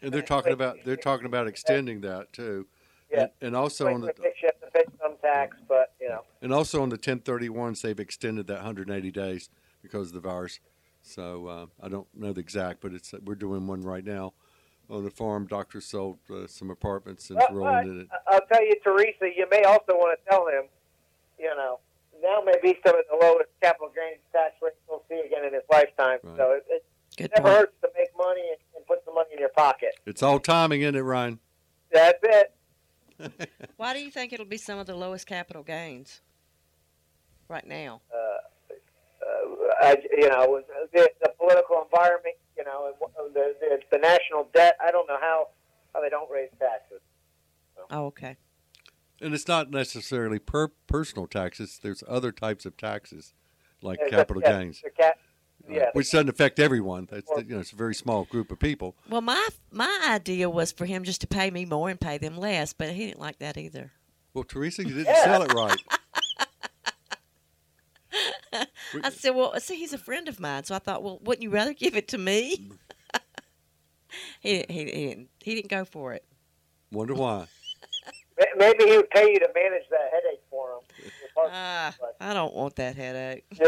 And they're talking about they're talking about extending that too. Yeah. And, and also on the you have to pay some tax, but you know. and also on the 1031s they've extended that 180 days because of the virus. So uh, I don't know the exact, but it's we're doing one right now on the farm. Doctor sold uh, some apartments and Well, rolling in it. I'll tell you, Teresa, you may also want to tell him, you know, now may be some of the lowest capital gains tax rates he'll see again in his lifetime. Right. So it, it good never point. hurts to make money and, and put some money in your pocket. It's all timing, isn't it, Ryan? That's it. Why do you think it'll be some of the lowest capital gains right now? Uh, I, you know, the, the political environment, you know, and the, the the national debt. I don't know how how they don't raise taxes. Oh, okay. And it's not necessarily per personal taxes. There's other types of taxes, like There's capital yeah, gains, the ca- uh, yeah, which doesn't affect everyone. That's you know, it's a very small group of people. Well, my my idea was for him just to pay me more and pay them less, but he didn't like that either. Well, Teresa, you didn't Yeah. sell it right. I said, "Well, see, he's a friend of mine, so I thought, well, wouldn't you rather give it to me?" he, didn't- he, he didn't. He didn't go for it. Wonder why. Maybe he would pay you to manage that headache for him. Ah, I don't want that headache.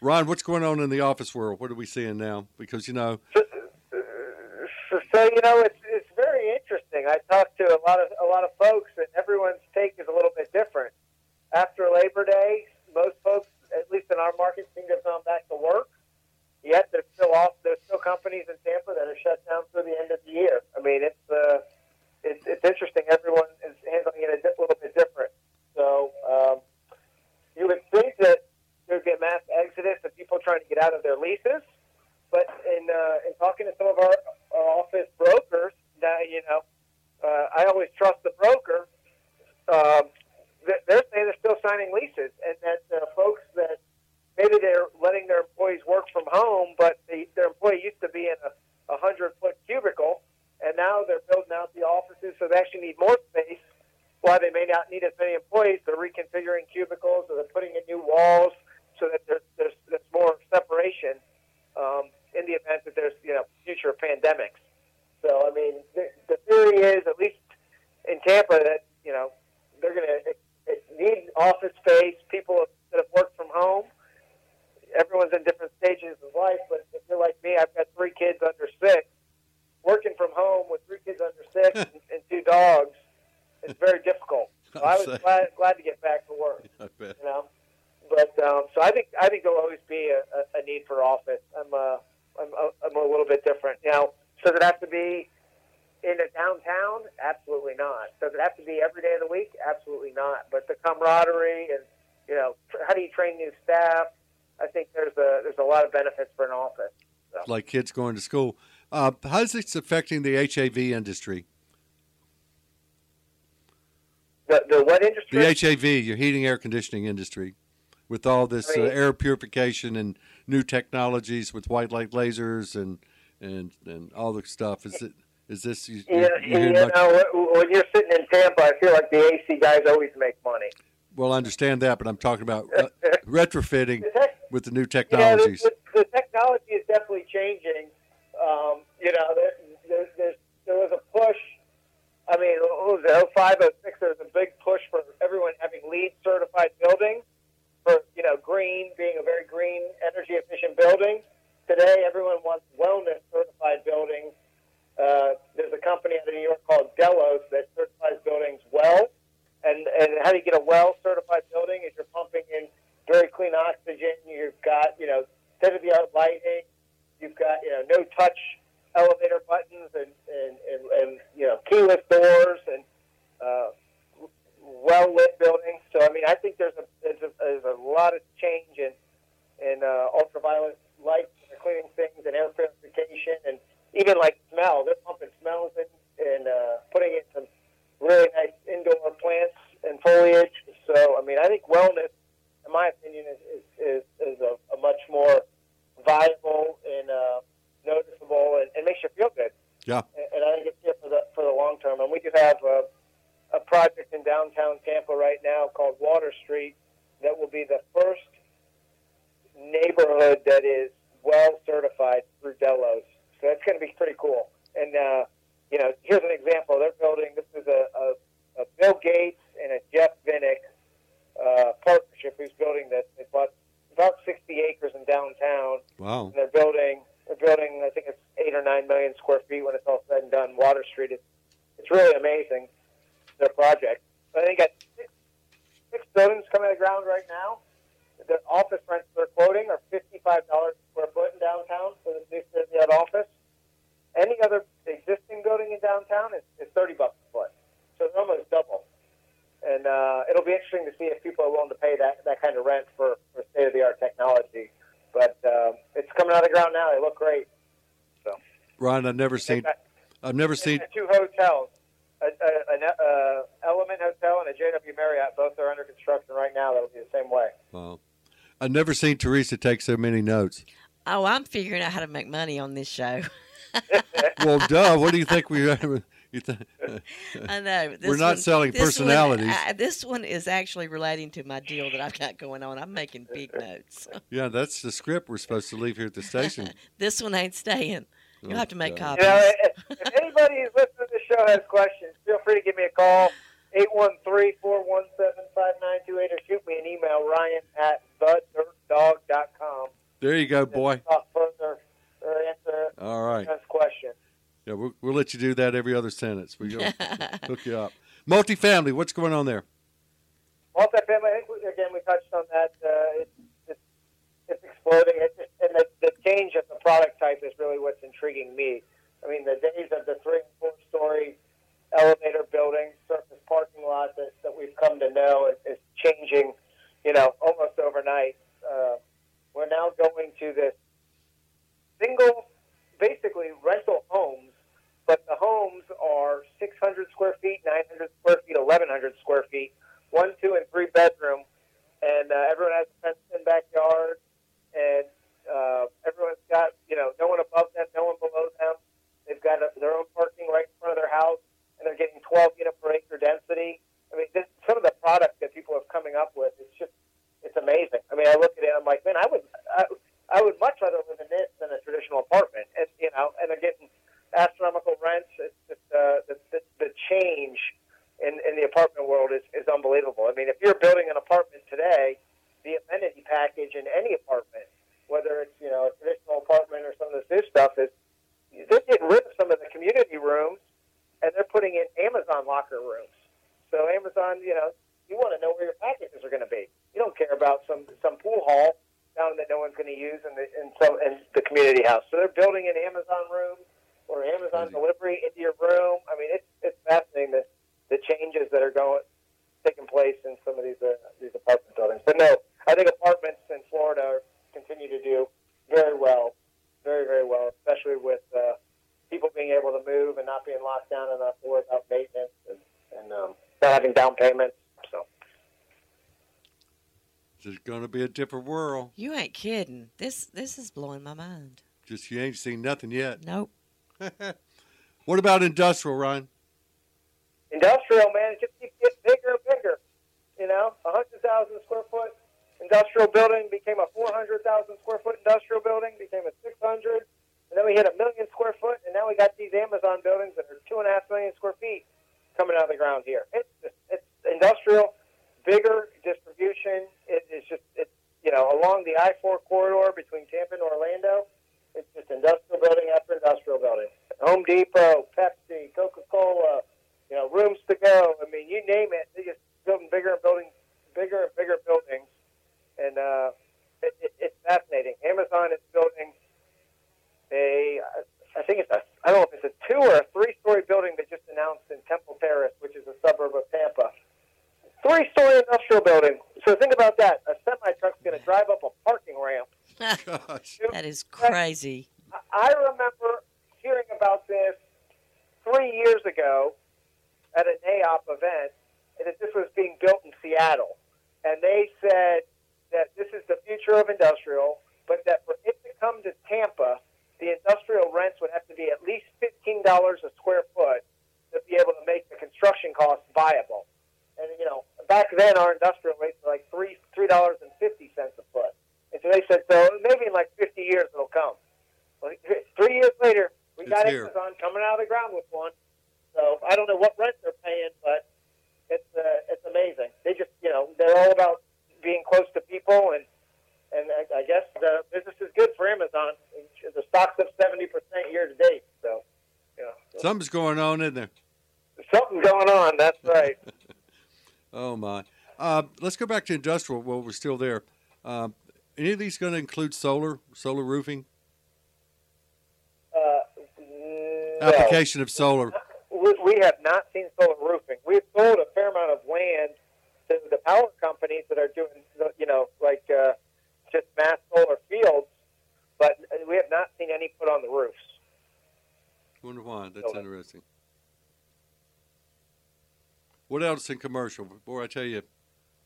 Ron, what's going on in the office world? What are we seeing now? Because you know, so, so you know, it's it's very interesting. I talked to a lot of a lot of folks, and everyone's take is a little bit different. After Labor Day, most folks, at least in our market, seem to have gone back to work. Yet there's still off. There's still companies in Tampa that are shut down through the end of the year. I mean, it's uh, it's, it's interesting. Everyone is handling it a little bit different. So um, you would think that there'd be a mass exodus of people trying to get out of their leases. But in uh, in talking to some of our, our office brokers, now you know, uh, I always trust the broker. Um, they're saying they're still signing leases, and that uh, folks that maybe they're letting their employees work from home, but the, their employee used to be in a hundred foot cubicle, and now they're building out the offices, so they actually need more space. While they may not need as many employees, they're reconfiguring cubicles, or they're putting in new walls so that there's there's, there's more separation um, in the event that there's you know future pandemics. So I mean, the, the theory is at least in Tampa that you know they're going to need office space. People that have worked from home. Everyone's in different stages of life, but if you're like me, I've got three kids under six. Working from home with three kids under six and, and two dogs is very difficult. So I was glad, glad to get back to work I bet. you know. But um, so I think I think there'll always be a, a, a need for office. I'm uh, I'm I'm a little bit different now. Does it have to be in a downtown? Absolutely not. Does it have to be every day of the week? Absolutely not. But the camaraderie and you know tr- how do you train new staff? I think there's a there's a lot of benefits for an office. Like kids going to school. Uh, how's this affecting the HAV industry? The the what industry? The HAV, your heating air conditioning industry, with all this uh, air purification and new technologies with white light lasers and and and all the stuff. Is it? Is this? You, you, you, you hearing much- know, when you're sitting in Tampa, I feel like the AC guys always make money. Well, I understand that, but I'm talking about uh, retrofitting with the new Yeah, technologies. the, the, the technology is definitely changing. Um, you know, there, there, there was a push. I mean, what was it, 05, 06, there was a big push for everyone having LEED certified buildings for you know green being a very green energy efficient building. Today, everyone wants wellness certified buildings. Uh, there's a company out of New York called Delos that certifies buildings well. And and how do you get a well certified building? Is you're pumping in very clean oxygen. You've got you know state of the art lighting. You've got you know no touch elevator buttons and and, and, and you know keyless doors and uh, well lit buildings. So I mean, I think there's a there's a, there's a lot of change in in uh, ultraviolet light cleaning things and air purification and even like smell. They're pumping smells in and uh, putting in some really nice indoor plants and foliage. So I mean, I think wellness, in my opinion, is is, is, is a, a much more viable and uh, noticeable and, and makes you feel good. Yeah. And, and I think it's here for the for the long term. And we do have a, a project in downtown Tampa right now called Water Street that will be the first neighborhood that is well certified through Delos. So that's going to be pretty cool. And uh, you know, here's an example. They're building. This is a, a, a Bill Gates and a Jeff Vinik uh, partnership. Who's building this? They bought about 60 acres in downtown. Wow. And they're building. They're building. I think it's eight or nine million square feet when it's all said and done. Water Street. It's it's really amazing. Their project. I think got six, six buildings coming out of the ground right now. The office rents they're quoting are fifty-five dollars a square foot in downtown for the new state-of-the-art office. Any other existing building in downtown is, is thirty bucks a foot, so it's almost double. And uh, it'll be interesting to see if people are willing to pay that, that kind of rent for, for state-of-the-art technology. But um, it's coming out of the ground now. They look great. Ryan, I've never seen. I've never seen. Two hotels, a, a, an uh, Element Hotel and a JW Marriott. Both are under construction right now. That'll be the same way. Wow. I've never seen Teresa take so many notes. Oh, I'm figuring out how to make money on this show. Well, duh. What do you think we? I know. This We're not one- selling this one- personalities. uh, this one is actually relating to my deal that I've got going on. I'm making big notes. Yeah, that's the script we're supposed to leave here at the station. this one ain't staying. You'll have to make copies. You know, if, if anybody who's listening to the show has questions, feel free to give me a call, 813-417-5928, or shoot me an email, ryan at thedirtdog.com. There you go, boy. Talk further or answer All right. this question. Yeah, we'll, we'll let you do that every other sentence. We will hook you up. Multifamily, what's going on there? Multifamily, I think, we, again, we touched on that. Uh, it's, it's, it's exploding. It's just, and the, change of the product type is really what's intriguing me. I mean, the days of the three and four story elevator buildings, surface parking lot that, that we've come to know is, is changing, you know, almost overnight. Uh, we're now going to this single, basically rental homes, but the homes are 600 square feet, 900 square feet, 1100 square feet, one, two, and three bedroom, and uh, everyone has a fenced-in backyard, and uh, everyone's got, you know, no one above them, no one below them. They've got a, their own parking right in front of their house, and they're getting 12 unit per acre density. I mean, this, some of the product that people are coming up with, it's just, it's amazing. I mean, I look at it, I'm like, man, I would, I, I would much rather live in this than a traditional apartment, and you know, and they're getting astronomical rents. It's just uh, the, the the change in in the apartment world is is unbelievable. I mean, if you're building an apartment today, the amenity package in any apartment, whether it's you know a traditional apartment or some of this new stuff, is they're getting rid of some of the community rooms, and they're putting in Amazon locker rooms. So Amazon, you know, you want to know where your packages are going to be. You don't care about some some pool hall down that no one's going to use in the in some in the community house. So they're building an Amazon room or Amazon Crazy. delivery into your room. I mean, it's it's fascinating the the changes that are going taking place in some of these uh, these apartment buildings. But no, I think apartments in Florida are, continue to do very well, very very well, especially with uh, people being able to move and not being locked down and not to worry about maintenance and, and um, not having down payments. So There's going to be a different world. You ain't kidding. This this is blowing my mind. Just you ain't seen nothing yet. Nope. what about industrial, Ryan? industrial man, it just keeps getting bigger and bigger. You know, a hundred thousand square foot industrial building, became a 400,000 square foot industrial building, became a 600, and then we hit a million square foot, and now we got these Amazon buildings that are two and a half million square feet coming out of the ground here. It's it's industrial, bigger distribution. It, it's just it's you know along the I four corridor between Tampa and Orlando. It's just industrial building after industrial building. Home Depot, Pepsi, Coca Cola, you know, rooms to go. I mean, you name it. They're just building bigger and building bigger and bigger buildings and uh, it, it, it's fascinating. Amazon is building a, I think it's a, I don't know if it's a two or a three-story building they just announced in Temple Terrace, which is a suburb of Tampa. Three-story industrial building. So think about that. A semi truck's going to drive up a parking ramp. Gosh. that is crazy. I remember hearing about this three years ago at an NAIOP event, and that this was being built in Seattle. And they said that this is the future of industrial, but that for it to come to Tampa, the industrial rents would have to be at least $15 a square foot to be able to make the construction costs viable. And, you know, back then our industrial rates were like three $3.50 a foot. And so they said, so maybe in like 50 years it'll come. Well, three years later, we It's got here. Amazon coming out of the ground with one. So I don't know what rent they're paying, but it's uh, it's amazing. They just you know they're all about being close to people, and and I, I guess the business is good for Amazon. The stock's up seventy percent year to date. So you know Something's going on, isn't there? something's going on. That's right. Oh my. Uh, let's go back to industrial. Well, we're still there. Um, any of these going to include solar, solar roofing, uh, no. application of solar? we, we have not seen solar roofing. We've sold a fair amount of land to the power companies that are doing, you know, like uh, just mass solar fields, but we have not seen any put on the roofs. Wonder why. That's Solar. interesting. What else in commercial? Boy, I tell you,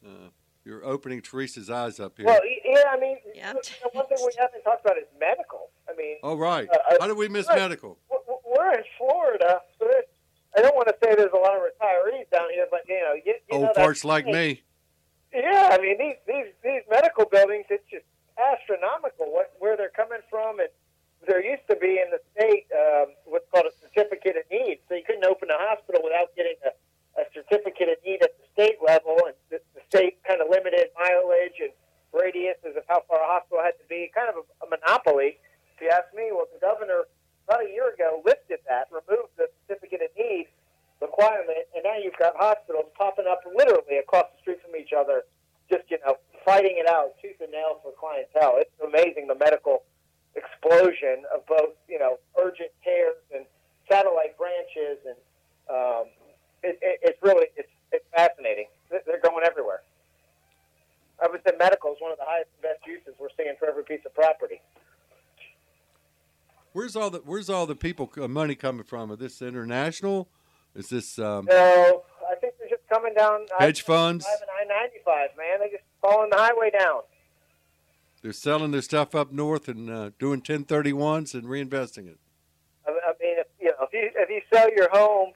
uh, you're opening Teresa's eyes up here. Well, yeah, I mean, Yeah, you know, one thing we haven't talked about is medical. I mean, oh, right. uh, How did we miss right. medical? w- w- we're in Florida, so there's, I don't want to say there's a lot of retirees down here, but you know, you, you know Old farts like me. Yeah, I mean these these these medical buildings, it's just astronomical what where they're coming from, and there used to be in the state um, what's called a certificate of need, so you couldn't open a hospital without getting a, a certificate of need at the state level, and the, the state kind of limited mileage and radiuses of how far a hospital had to be, kind of a, a monopoly, if you ask me. Well, the governor about a year ago lifted that, removed the certificate of need requirement, and now you've got hospitals popping up literally across the street from each other, just you know fighting it out tooth and nail for clientele. It's amazing the medical explosion of both you know urgent cares and satellite branches, and um, it, it, it's really it's it's fascinating. They're they're going everywhere. I would say medical is one of the highest and best uses we're seeing for every piece of property. Where's all the Where's all the people uh, money coming from? Is this international? Is this um, So I think they're just coming down. hedge funds? I ninety five, man. They're just following the highway down. They're selling their stuff up north and uh, doing 1031s and reinvesting it. I, I mean, if you know, if you if you sell your home,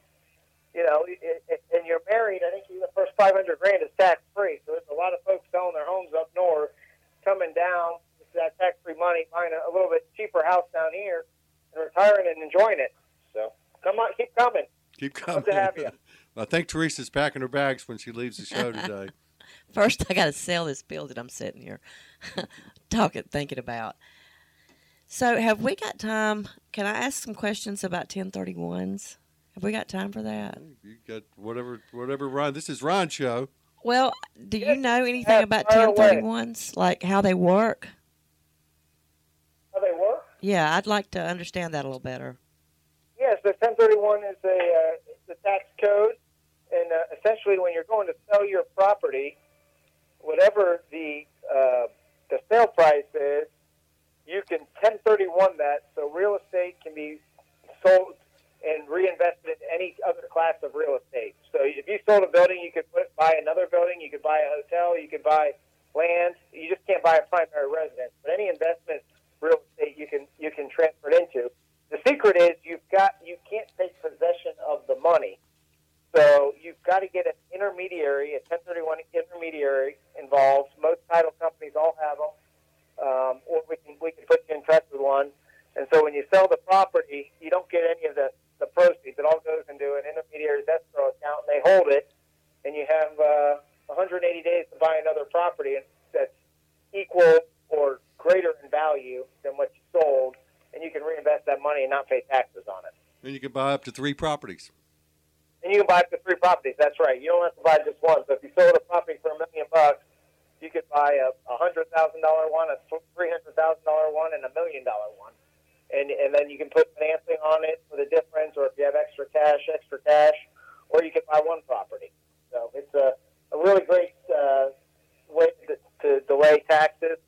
you know, i- i- and you're married, I think you, the first five hundred grand is tax free. So there's a lot of folks selling their homes up north, coming down with that tax free money, buying a, a little bit cheaper house down here, and retiring and enjoying it. So come on, keep coming. Keep coming. Love to have you. I think Teresa's packing her bags when she leaves the show today. First, I got to sell this bill that I'm sitting here talking, thinking about. So, have we got time? Can I ask some questions about 1031s? Have we got time for that? you got whatever, whatever. Ryan, this is Ryan's show. Well, do you know anything yeah, about fire away. 1031s? Like how they work? How they work? Yeah, I'd like to understand that a little better. Yes, the 1031 is a uh, the tax code, and uh, essentially, when you're going to sell your property, whatever the uh, the sale price is, you can 1031 that, so real estate can be sold and reinvested in any other class of real estate. So if you sold a building, you could put, buy another building, you could buy a hotel, you could buy land. You just can't buy a primary residence. But any investment real estate, you can you can transfer it into. The secret is you've got you can't take possession of the money. So you've got to get an intermediary, a 1031 intermediary involved. Most title companies all have them, um, or we can we can put you in touch with one. And so when you sell the property, you don't get any of the the proceeds. It all goes into an intermediary's escrow account, and they hold it. And you have uh, 180 days to buy another property that's equal or greater in value value than what you sold, and you can reinvest that money and not pay taxes on it. And you can buy up to three properties. And you can buy up to three properties. That's right. You don't have to buy just one. So if you sold a property for a million bucks, you could buy a hundred thousand dollar one, a three hundred thousand dollar one, and a million dollar one. And and then you can put financing on it for the difference, or if you have extra cash, extra cash, or you can buy one property. So it's a, a really great uh, way to, to delay taxes.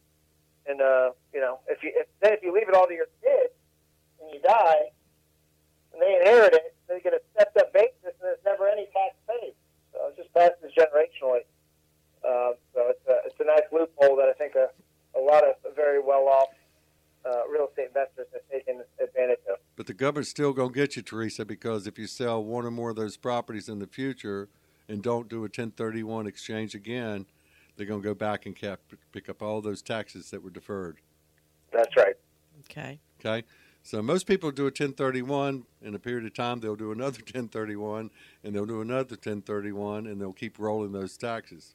And uh, you know, if you if, then if you leave it all to your kids and you die, and they inherit it, they get a stepped up basis, and there's never any tax paid. So it just passes generationally. Uh, so it's a, it's a nice loophole that I think a, a lot of very well off uh, real estate investors have taken advantage of. But the government's still going to get you, Teresa, because if you sell one or more of those properties in the future and don't do a 1031 exchange again, they're going to go back and cap, pick up all those taxes that were deferred. That's right. Okay. Okay? So most people do a 1031 in a period of time. They'll do another 1031 and they'll do another 1031 and they'll keep rolling those taxes.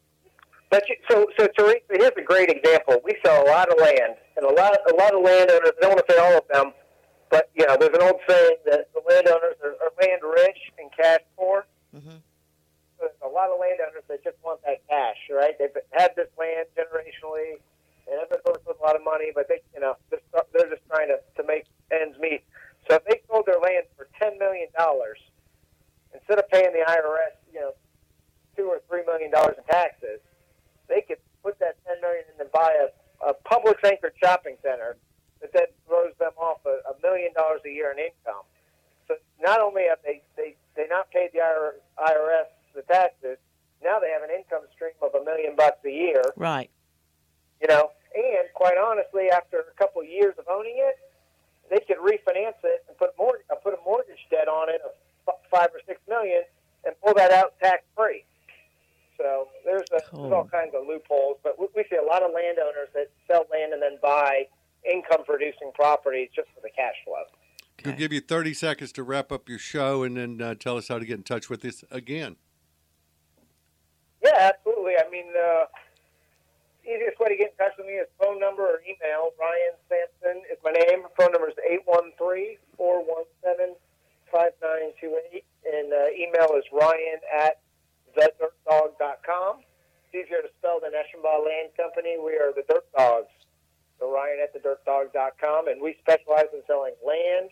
But you, so, so Teresa, here's a great example. We sell a lot of land, and a lot, a lot of landowners. I don't want to say all of them, know, there's an old saying that the landowners are, are land rich and cash poor. Mhm. So there's a lot of landowners that just want that cash, right? They've had this land generationally, and have been worth a lot of money, but they, you know, they're, they're just trying to to make ends meet. So if they sold their land for ten million dollars, instead of paying the IRS, you know, two or three million dollars in taxes, they could put that ten million and then buy a, a Publix anchored shopping center that then throws them off a, a million dollars a year in income. So not only have they they they not paid the IRS the taxes, now they have an income stream of a million bucks a year. Right. You know, and quite honestly, after a couple of years of owning it, they could refinance it and put more uh, put a mortgage debt on it of five or six million and pull that out tax free. So there's, a, Cool. there's all kinds of loopholes, but we, we see a lot of landowners that sell land and then buy income producing properties just for the cash flow. We'll give you 30 seconds to wrap up your show and then uh, tell us how to get in touch with us again. Yeah, absolutely. I mean, uh, easiest way to get in touch with me is phone number or email. Ryan Sampson is my name. Phone number is 813-417-5928. And uh, email is ryan at thedirtdog.com. It's easier to spell than Eshenbaugh Land Company. We are the Dirt Dogs. So Ryan at thedirtdog.com. And we specialize in selling land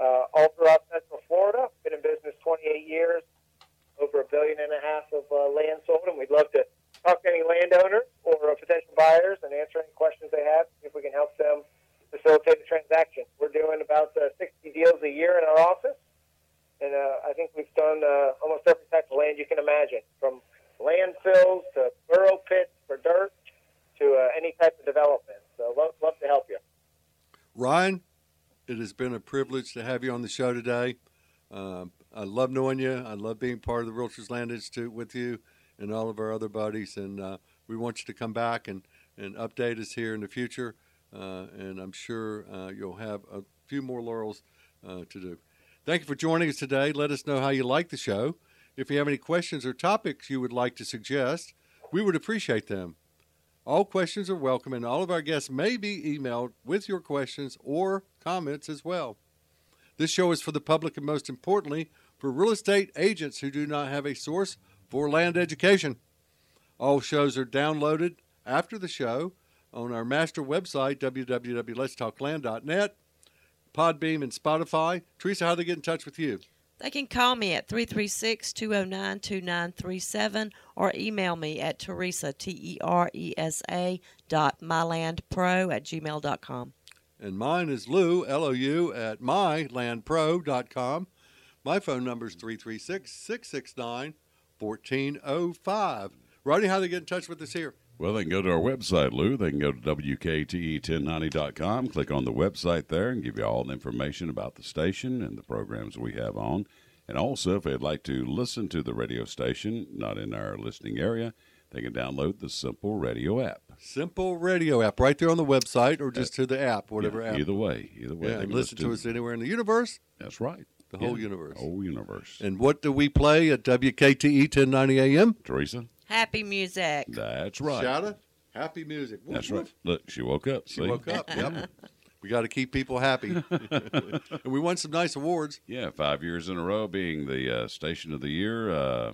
uh, all throughout Central Florida. Been in business 28 years over a billion and a half of uh, land sold, and we'd love to talk to any landowners or uh, potential buyers and answer any questions they have, if we can help them facilitate a transaction. We're doing about uh, 60 deals a year in our office, and uh, I think we've done uh, almost every type of land you can imagine, from landfills to borrow pits for dirt to uh, any type of development. So love, love to help you. Ryan, it has been a privilege to have you on the show today. Um, I love knowing you. I love being part of the Realtors Land Institute with you and all of our other buddies. And uh, we want you to come back and, and update us here in the future. Uh, and I'm sure uh, you'll have a few more laurels uh, to do. Thank you for joining us today. Let us know how you like the show. If you have any questions or topics you would like to suggest, we would appreciate them. All questions are welcome, and all of our guests may be emailed with your questions or comments as well. This show is for the public and, most importantly, for real estate agents who do not have a source for land education. All shows are downloaded after the show on our master website, www.letstalkland.net, Podbean, and Spotify. Teresa, how do they get in touch with you? They can call me at 336 209 2937 or email me at Teresa, T E R E S A dot mylandpro at gmail.com. And mine is Lou, L O U, at mylandpro.com. My phone number is 336 669 1405. Rodney, how do they get in touch with us here? Well, they can go to our website, Lou. They can go to WKTE1090.com, click on the website there, and give you all the information about the station and the programs we have on. And also, if they'd like to listen to the radio station, not in our listening area, they can download the Simple Radio app. Simple radio app right there on the website or just to the app, whatever Yeah, app. Either way, either way. yeah, and can listen to us anywhere in the universe, That's right. the whole Yeah, universe. Whole universe. And what do we play at WKTE 1090 AM? Teresa? Happy music. That's right. Shout it. Happy music. Woof, That's right. woof. Look, she woke up. She See? woke up. Yep. We got to keep people happy. and we won some nice awards. Yeah, five years in a row being the uh, station of the year uh,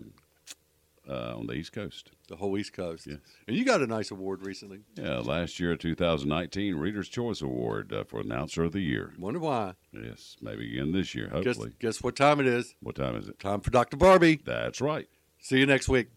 uh, on the East Coast. The whole East Coast. Yes. And you got a nice award recently. Yeah, last year, 2019 Reader's Choice Award uh, for Announcer of the Year. Wonder why. Yes, maybe again this year, Guess, hopefully. guess what time it is? What time is it? Time for Dr. Barbie. That's right. See you next week.